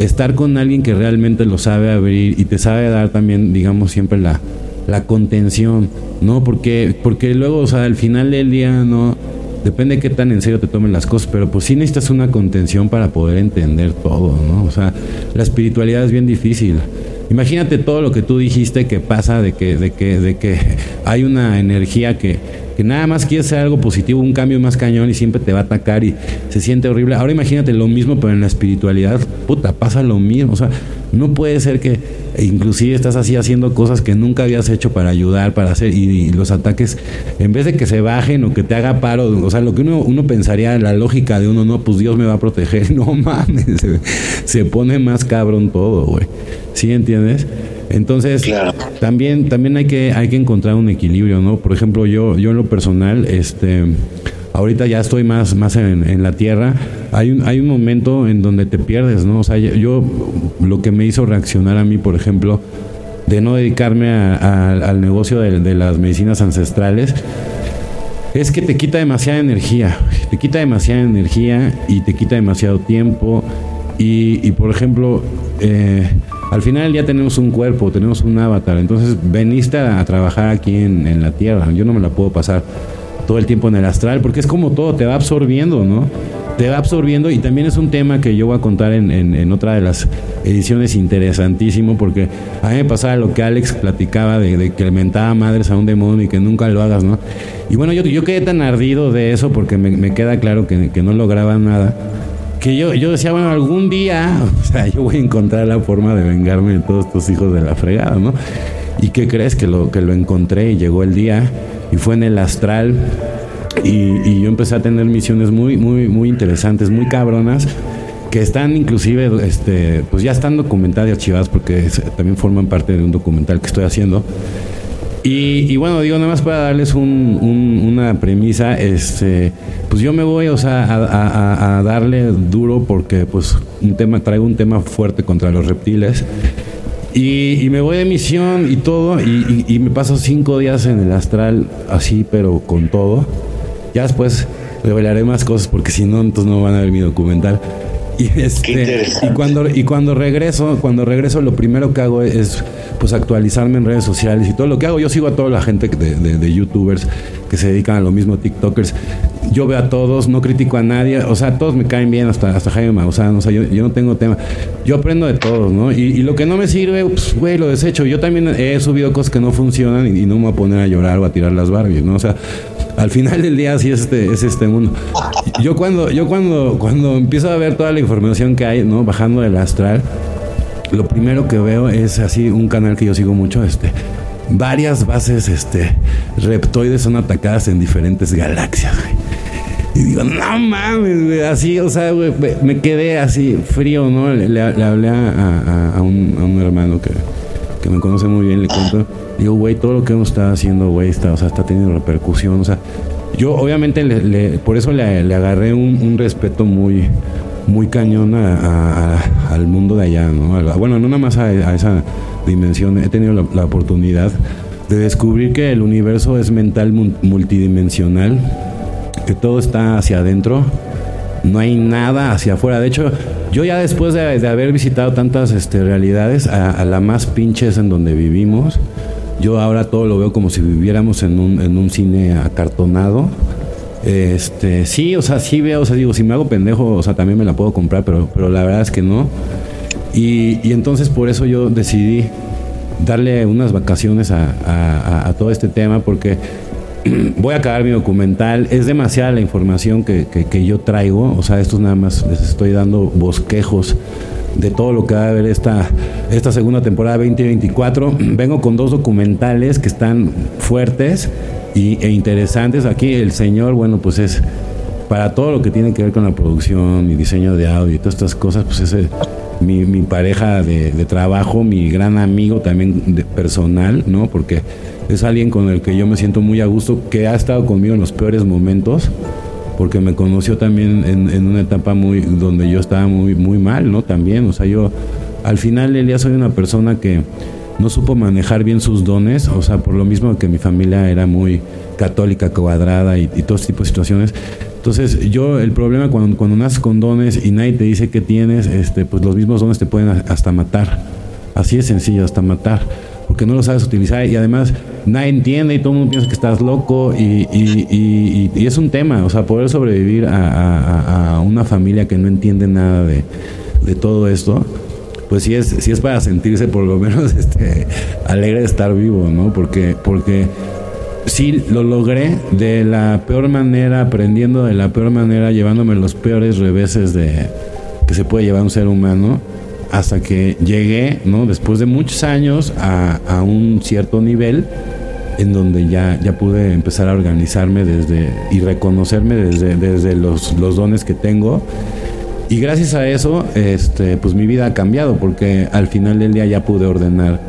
Estar con alguien que realmente lo sabe abrir y te sabe dar también, digamos, siempre la, la contención, ¿no? Porque, porque luego, o sea, al final del día, ¿no? depende de qué tan en serio te tomen las cosas, pero pues sí necesitas una contención para poder entender todo, ¿no? O sea, la espiritualidad es bien difícil. Imagínate todo lo que tú dijiste que pasa de que, de que, de que hay una energía que, que nada más quiere hacer algo positivo, un cambio más cañón y siempre te va a atacar y se siente horrible. Ahora imagínate lo mismo, pero en la espiritualidad, puta, pasa lo mismo. O sea, no puede ser que inclusive estás así haciendo cosas que nunca habías hecho para ayudar, para hacer, y, los ataques, en vez de que se bajen o que te haga paro, o sea, lo que uno, uno pensaría, la lógica de uno, no, pues Dios me va a proteger, no mames, se, pone más cabrón todo, güey. ¿Sí entiendes? Entonces, también, también hay que, hay que encontrar un equilibrio, ¿no? Por ejemplo, yo, yo en lo personal, este ahorita ya estoy más, más en, la tierra, hay un, hay un momento en donde te pierdes, ¿no? O sea, yo lo que me hizo reaccionar a mí, por ejemplo, de no dedicarme al negocio de, las medicinas ancestrales, es que te quita demasiada energía, te quita demasiada energía y te quita demasiado tiempo. Y, por ejemplo, eh, al final ya tenemos un cuerpo, tenemos un avatar, entonces veniste a, trabajar aquí en, en la tierra, yo no me la puedo pasar todo el tiempo en el astral, porque es como todo te va absorbiendo, ¿no? te va absorbiendo y también es un tema que yo voy a contar en, en, otra de las ediciones interesantísimo porque a mí me pasaba lo que Alex platicaba de, que alimentaba madres a un demonio y que nunca lo hagas, ¿no? Y bueno, yo, yo quedé tan ardido de eso porque me, me queda claro que, que no lograba nada que yo, yo decía, bueno, algún día, o sea, yo voy a encontrar la forma de vengarme de todos estos hijos de la fregada, ¿no? ¿Y qué crees? Que lo, que lo encontré y llegó el día y fue en el astral y, yo empecé a tener misiones muy, muy, muy interesantes, muy cabronas que están inclusive, este, pues ya están documentadas y archivadas porque también forman parte de un documental que estoy haciendo. Y, bueno, digo, nada más para darles una premisa, este, pues yo me voy, o sea, a, darle duro porque pues un tema, traigo un tema fuerte contra los reptiles. Y, me voy de misión y todo, y, me paso cinco días en el astral así, pero con todo. Ya después revelaré más cosas porque si no, entonces no van a ver mi documental. Y, este, y cuando y cuando regreso, cuando regreso, lo primero que hago es pues actualizarme en redes sociales y todo lo que hago. Yo sigo a toda la gente de, de, youtubers que se dedican a lo mismo, TikTokers. Yo veo a todos, no critico a nadie, o sea, todos me caen bien, hasta, hasta Jaime Maussan, o sea, yo, yo no tengo tema. Yo aprendo de todos, ¿no? Y, lo que no me sirve, pues, güey, lo desecho. Yo también he subido cosas que no funcionan y, no me voy a poner a llorar o a tirar las Barbies, ¿no? O sea, al final del día sí es este, es este mundo. Yo cuando, yo cuando, cuando empiezo a ver toda la información que hay, ¿no? Bajando del astral, lo primero que veo es así un canal que yo sigo mucho, este, varias bases este, reptoides son atacadas en diferentes galaxias. Y digo, no mames, así, o sea, me quedé así frío, ¿no? Le, hablé a, un, hermano que, me conoce muy bien, le cuento, digo, güey, todo lo que hemos estado haciendo, güey, está, o sea, está teniendo repercusión, o sea, yo obviamente por eso le, agarré un respeto muy, muy cañón al mundo de allá, ¿no? bueno, no nada más a, esa dimensión. He tenido la, oportunidad de descubrir que el universo es mental multidimensional, que todo está hacia adentro, no hay nada hacia afuera. De hecho, yo ya después de, haber visitado tantas este, realidades, a, la más pinches en donde vivimos, yo ahora todo lo veo como si viviéramos en un, en un cine acartonado este, sí, o sea, sí veo, o sea, digo, si me hago pendejo, o sea, también me la puedo comprar, pero, pero la verdad es que no. Y, y entonces por eso yo decidí darle unas vacaciones a, a, todo este tema, porque voy a acabar mi documental. Es demasiada la información que, que, yo traigo, o sea, esto nada más les estoy dando bosquejos de todo lo que va a haber esta, esta segunda temporada 2024. Vengo con dos documentales que están fuertes y, e interesantes. Aquí el señor, bueno, pues es para todo lo que tiene que ver con la producción y diseño de audio y todas estas cosas, pues es mi, mi, pareja de, trabajo, mi gran amigo también personal, ¿no? Porque es alguien con el que yo me siento muy a gusto, que ha estado conmigo en los peores momentos, porque me conoció también en, una etapa muy donde yo estaba muy, muy mal, ¿no? También, o sea, yo al final del día soy una persona que no supo manejar bien sus dones, o sea, por lo mismo que mi familia era muy católica, cuadrada y, todo ese tipo de situaciones. Entonces, yo, el problema cuando, cuando naces con dones y nadie te dice que tienes, este, pues los mismos dones te pueden hasta matar. Así es sencillo, hasta matar. Porque no lo sabes utilizar y además nadie entiende y todo el mundo piensa que estás loco y, y, y, es un tema, o sea, poder sobrevivir a, a, una familia que no entiende nada de, de todo esto pues sí es, sí es para sentirse por lo menos este, alegre de estar vivo, ¿no? Porque, porque sí lo logré de la peor manera, aprendiendo de la peor manera, llevándome los peores reveses de que se puede llevar un ser humano, hasta que llegué, ¿no? Después de muchos años a, a un cierto nivel en donde ya, ya pude empezar a organizarme desde y reconocerme desde, desde los, los dones que tengo y gracias a eso, este, pues mi vida ha cambiado, porque al final del día ya pude ordenar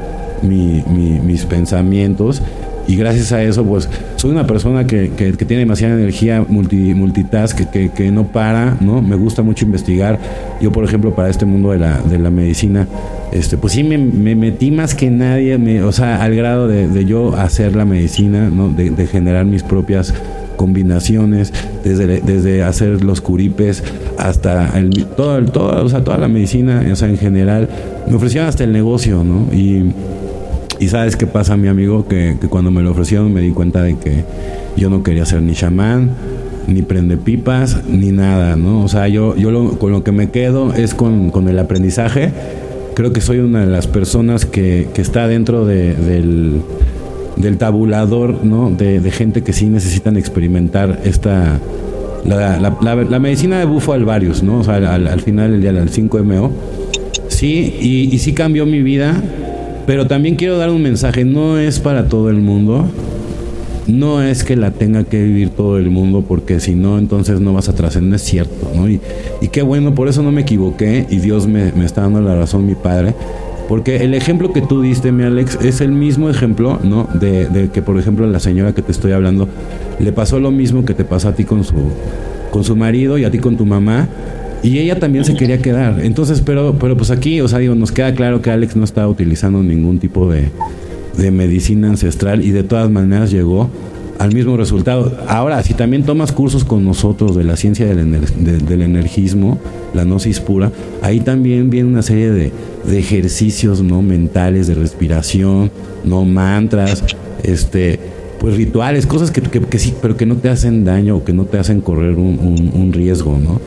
mis pensamientos. Y gracias a eso, pues soy una persona que, tiene demasiada energía multi, multitask, que, que, no para, ¿no? Me gusta mucho investigar. Yo, por ejemplo, para este mundo de la, de la medicina, este, pues sí me, metí más que nadie, me, o sea, al grado de, yo hacer la medicina, ¿no? De, de generar mis propias combinaciones, desde, desde hacer los curipes hasta el, todo, el, todo, o sea, toda la medicina, o sea, en general. Me ofrecieron hasta el negocio, ¿no? Y, y sabes qué pasa, mi amigo, que, que, cuando me lo ofrecieron me di cuenta de que yo no quería ser ni chamán, ni prende pipas, ni nada, ¿no? O sea, yo, yo con lo que me quedo es con, el aprendizaje. Creo que soy una de las personas que, está dentro del, tabulador, ¿no? De, gente que sí necesitan experimentar esta... La, medicina de Bufo Alvarius, ¿no? O sea, al, final del día, del 5MO. Sí, y, y sí cambió mi vida, pero también quiero dar un mensaje, no es para todo el mundo no es que la tenga que vivir todo el mundo, porque si no, entonces no vas a trascender, es cierto, ¿no? Y, qué bueno, por eso no me equivoqué y Dios me, está dando la razón, mi padre. Porque el ejemplo que tú diste, mi Alex, es el mismo ejemplo, ¿no? De, que, por ejemplo, la señora que te estoy hablando, le pasó lo mismo que te pasó a ti con su, con su marido y a ti con tu mamá. Y ella también se quería quedar. Entonces, pero, pero pues aquí, o sea, digo, nos queda claro que Alex no estaba utilizando ningún tipo de, de medicina ancestral y de todas maneras llegó al mismo resultado. Ahora, si también tomas cursos con nosotros de la ciencia del, del energismo, la gnosis pura, ahí también viene una serie de, ejercicios no mentales, de respiración, no mantras, este, pues rituales, cosas que, que, sí, pero que no te hacen daño o que no te hacen correr un, un riesgo, ¿no?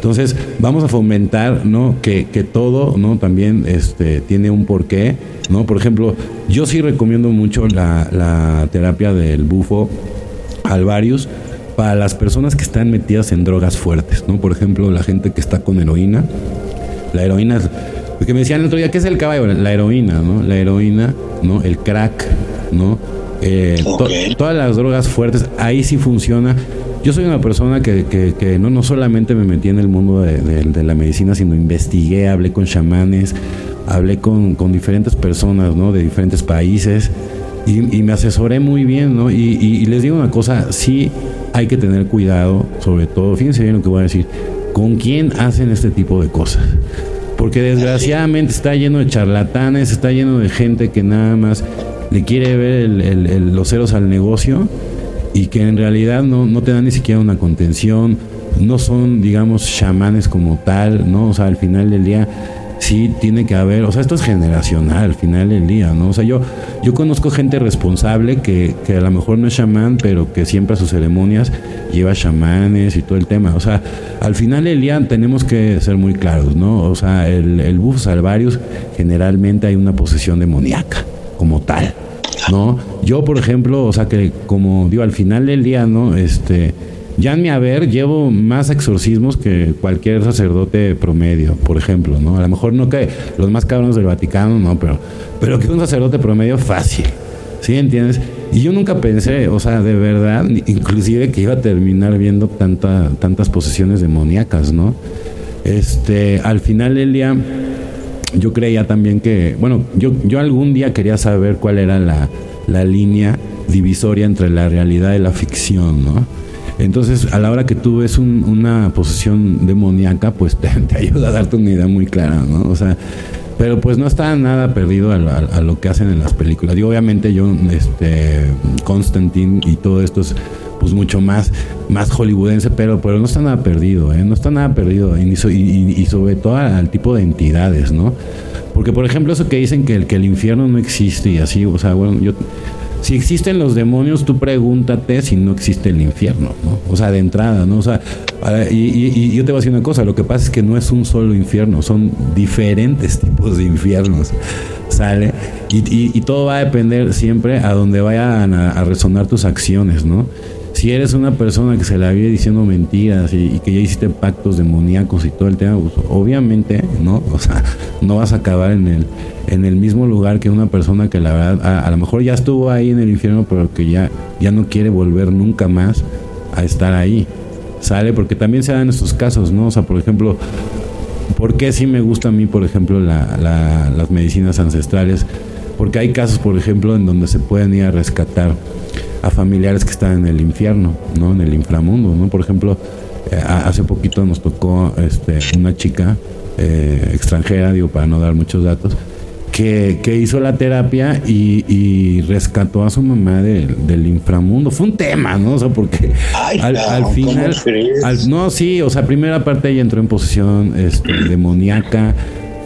Entonces, vamos a fomentar, ¿no? Que, que todo, ¿no? También este, tiene un porqué, ¿no? Por ejemplo, yo sí recomiendo mucho la, la terapia del bufo alvarius para las personas que están metidas en drogas fuertes, ¿no? Por ejemplo, la gente que está con heroína. La heroína es... Porque me decían el otro día, ¿qué es el caballo? La heroína, ¿no? La heroína, ¿no? El crack, ¿no? Eh, todas las drogas fuertes, ahí sí funciona yo soy una persona que, que, no, no solamente me metí en el mundo de, la medicina, sino investigué, hablé con chamanes, hablé con, diferentes personas, ¿no? De diferentes países y, me asesoré muy bien, ¿no? Y, les digo una cosa, sí hay que tener cuidado, sobre todo, fíjense bien lo que voy a decir, con quién hacen este tipo de cosas. Porque desgraciadamente está lleno de charlatanes, está lleno de gente que nada más le quiere ver los ceros al negocio y que en realidad no, no te dan ni siquiera una contención, no son, digamos, chamanes como tal, ¿no? O sea, al final del día sí tiene que haber, o sea, esto es generacional al final del día, ¿no? O sea, yo, yo conozco gente responsable que, que a lo mejor no es chamán, pero que siempre a sus ceremonias lleva chamanes y todo el tema. O sea, al final del día tenemos que ser muy claros, ¿no? O sea, el, el bufo salvarius generalmente hay una posesión demoníaca como tal. ¿No? Yo, por ejemplo, o sea que como digo, al final del día, ¿no? Este, ya en mi haber llevo más exorcismos que cualquier sacerdote promedio, por ejemplo, ¿no? A lo mejor no que los más cabrones del Vaticano, no, pero, pero que un sacerdote promedio fácil, ¿sí entiendes? Y yo nunca pensé, o sea, de verdad, inclusive que iba a terminar viendo tanta, tantas posesiones demoníacas, ¿no? Este, al final del día yo creía también que, bueno, yo, yo algún día quería saber cuál era la, línea divisoria entre la realidad y la ficción, ¿no? Entonces, a la hora que tú ves una posesión demoníaca, pues te, ayuda a darte una idea muy clara, ¿no? O sea, pero pues no está nada perdido a, lo que hacen en las películas. Y obviamente yo, este, Constantine y todo esto es pues mucho más, más hollywoodense, pero, pero no está nada perdido, ¿eh? no está nada perdido, y, y, sobre todo al tipo de entidades, ¿no? Porque, por ejemplo, eso que dicen que el, que el infierno no existe y así, o sea, bueno, yo, si existen los demonios, tú pregúntate si no existe el infierno, ¿no? O sea, de entrada, ¿no? O sea, y, y, yo te voy a decir una cosa, lo que pasa es que no es un solo infierno, son diferentes tipos de infiernos, ¿sale? Y, todo va a depender siempre a donde vayan a resonar tus acciones, ¿no? Si eres una persona que se la vive diciendo mentiras y, que ya hiciste pactos demoníacos y todo el tema, pues, obviamente, ¿no? O sea, no vas a acabar en el, en el mismo lugar que una persona que la verdad, a, lo mejor ya estuvo ahí en el infierno, pero que ya, ya no quiere volver nunca más a estar ahí. ¿Sale? Porque también se dan estos casos, ¿no? O sea, por ejemplo, ¿por qué sí me gusta a mí, por ejemplo, las medicinas ancestrales? Porque hay casos, por ejemplo, en donde se pueden ir a rescatar a familiares que están en el infierno, ¿no? En el inframundo, ¿no? Por ejemplo, eh, hace poquito nos tocó este, una chica eh, extranjera, digo, para no dar muchos datos, que, hizo la terapia y, rescató a su mamá del inframundo. Fue un tema, ¿no? O sea, porque al, final... no, sí, o sea, primera parte ella entró en posición este, demoníaca.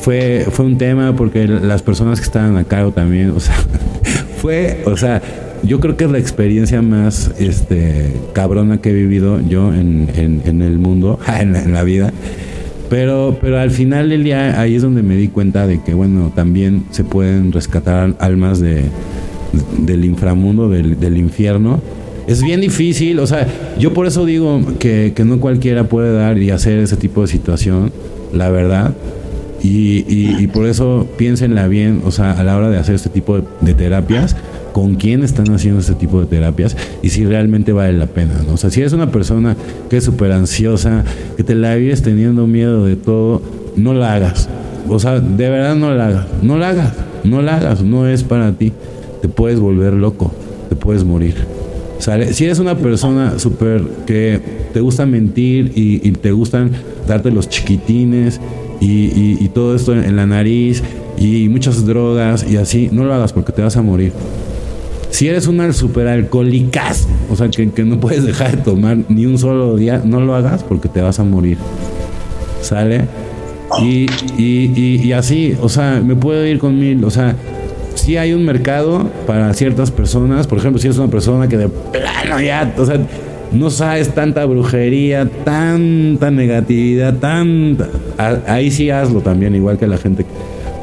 Fue, fue un tema porque las personas que estaban a cargo también, o sea, fue, o sea, yo creo que es la experiencia más este, cabrona que he vivido yo en, en, el mundo, en la, vida. Pero, pero al final del día ahí es donde me di cuenta de que, bueno, también se pueden rescatar almas de, del inframundo, del, del infierno. Es bien difícil, o sea, yo por eso digo que, que no cualquiera puede dar y hacer ese tipo de situación, la verdad. Y, y, por eso piénsenla bien, o sea, a la hora de hacer este tipo de, terapias, con quién están haciendo este tipo de terapias y si realmente vale la pena, ¿no? O sea, si eres una persona que es súper ansiosa, que te la vives teniendo miedo de todo, no la hagas. O sea, de verdad no la hagas, no la hagas, no la hagas, no es para ti. Te puedes volver loco, te puedes morir. ¿Sale? Si eres una persona súper que te gusta mentir y, y te gustan darte los chiquitines y, todo esto en, la nariz y muchas drogas y así, no lo hagas porque te vas a morir. Si eres una super alcohólica, o sea, que, no puedes dejar de tomar ni un solo día, no lo hagas porque te vas a morir. ¿Sale? Y, y, así, o sea, me puedo ir con mil, o sea, si hay un mercado para ciertas personas, por ejemplo, si eres una persona que de plano ya, o sea, no sabes tanta brujería, tanta negatividad, tanta... Ahí sí hazlo también, igual que la gente.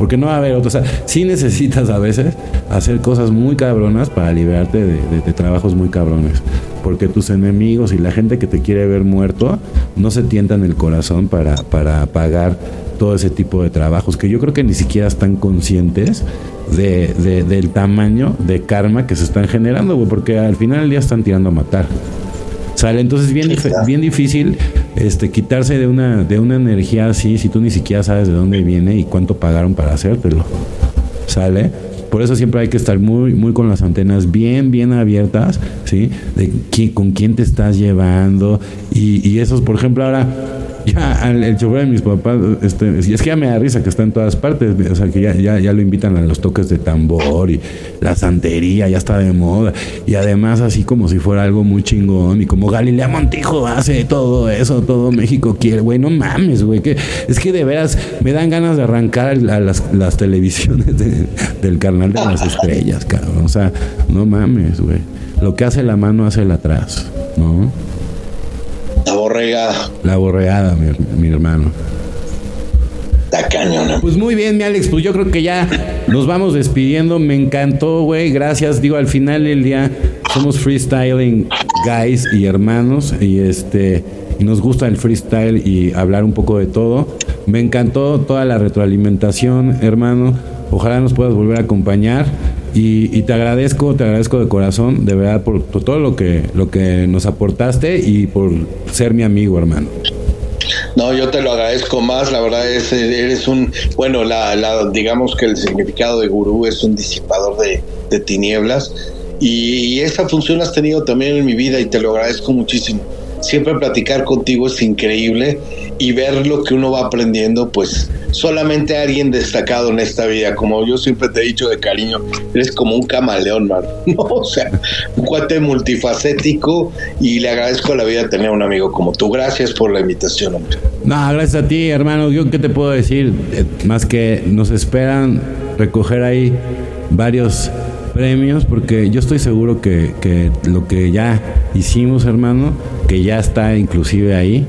Porque no va a haber otro. O sea, sí necesitas a veces hacer cosas muy cabronas para liberarte de, trabajos muy cabrones. Porque tus enemigos y la gente que te quiere ver muerto no se tientan el corazón para, para pagar todo ese tipo de trabajos que yo creo que ni siquiera están conscientes de, del tamaño de karma que se están generando, porque al final del día están tirando a matar. Sale, entonces bien, bien difícil este, quitarse de una, de una energía así si tú ni siquiera sabes de dónde viene y cuánto pagaron para hacértelo. ¿Sale? Por eso siempre hay que estar muy, muy con las antenas bien, bien abiertas, ¿sí? De con quién te estás llevando. Y, y esos, por ejemplo, ahora ya el chofer de mis papás, este, es que ya me da risa que está en todas partes, o sea que ya, ya, ya lo invitan a los toques de tambor y la santería ya está de moda y además así como si fuera algo muy chingón y como Galilea Montijo hace todo eso, todo México quiere, güey, no mames, güey, que es que de veras me dan ganas de arrancar a las, las televisiones del carnal de las estrellas, cabrón, o sea, no mames, güey, lo que hace la mano hace el atrás, ¿no? La borregada. La borregada, mi, hermano. La cañona. Pues muy bien, mi Alex, pues yo creo que ya nos vamos despidiendo. Me encantó, güey. Gracias. Digo, al final del día somos freestyling guys y hermanos. Y este. Y nos gusta el freestyle y hablar un poco de todo. Me encantó toda la retroalimentación, hermano. Ojalá nos puedas volver a acompañar. Y, te agradezco, te agradezco de corazón, de verdad, por, todo lo que, lo que nos aportaste y por ser mi amigo, hermano. No, yo te lo agradezco más, la verdad es, eres un, bueno, la, la digamos que el significado de gurú es un disipador de, de tinieblas y, y, esa función has tenido también en mi vida y te lo agradezco muchísimo. Siempre platicar contigo es increíble y ver lo que uno va aprendiendo, pues solamente alguien destacado en esta vida, como yo siempre te he dicho de cariño, eres como un camaleón, man. ¿no? O sea, un cuate multifacético y le agradezco la vida tener un amigo como tú. Gracias por la invitación, hombre. No, gracias a ti, hermano. Yo qué te puedo decir, eh, más que nos esperan recoger ahí varios premios, porque yo estoy seguro que, que lo que ya hicimos, hermano, que ya está inclusive ahí,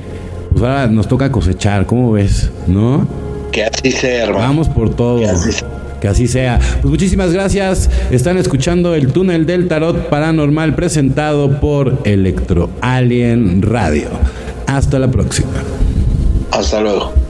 pues ahora nos toca cosechar, ¿cómo ves? ¿No? Que así sea, hermano. Vamos por todo. Que así sea. Pues muchísimas gracias. Están escuchando el túnel del tarot paranormal presentado por Electro Alien Radio. Hasta la próxima. Hasta luego.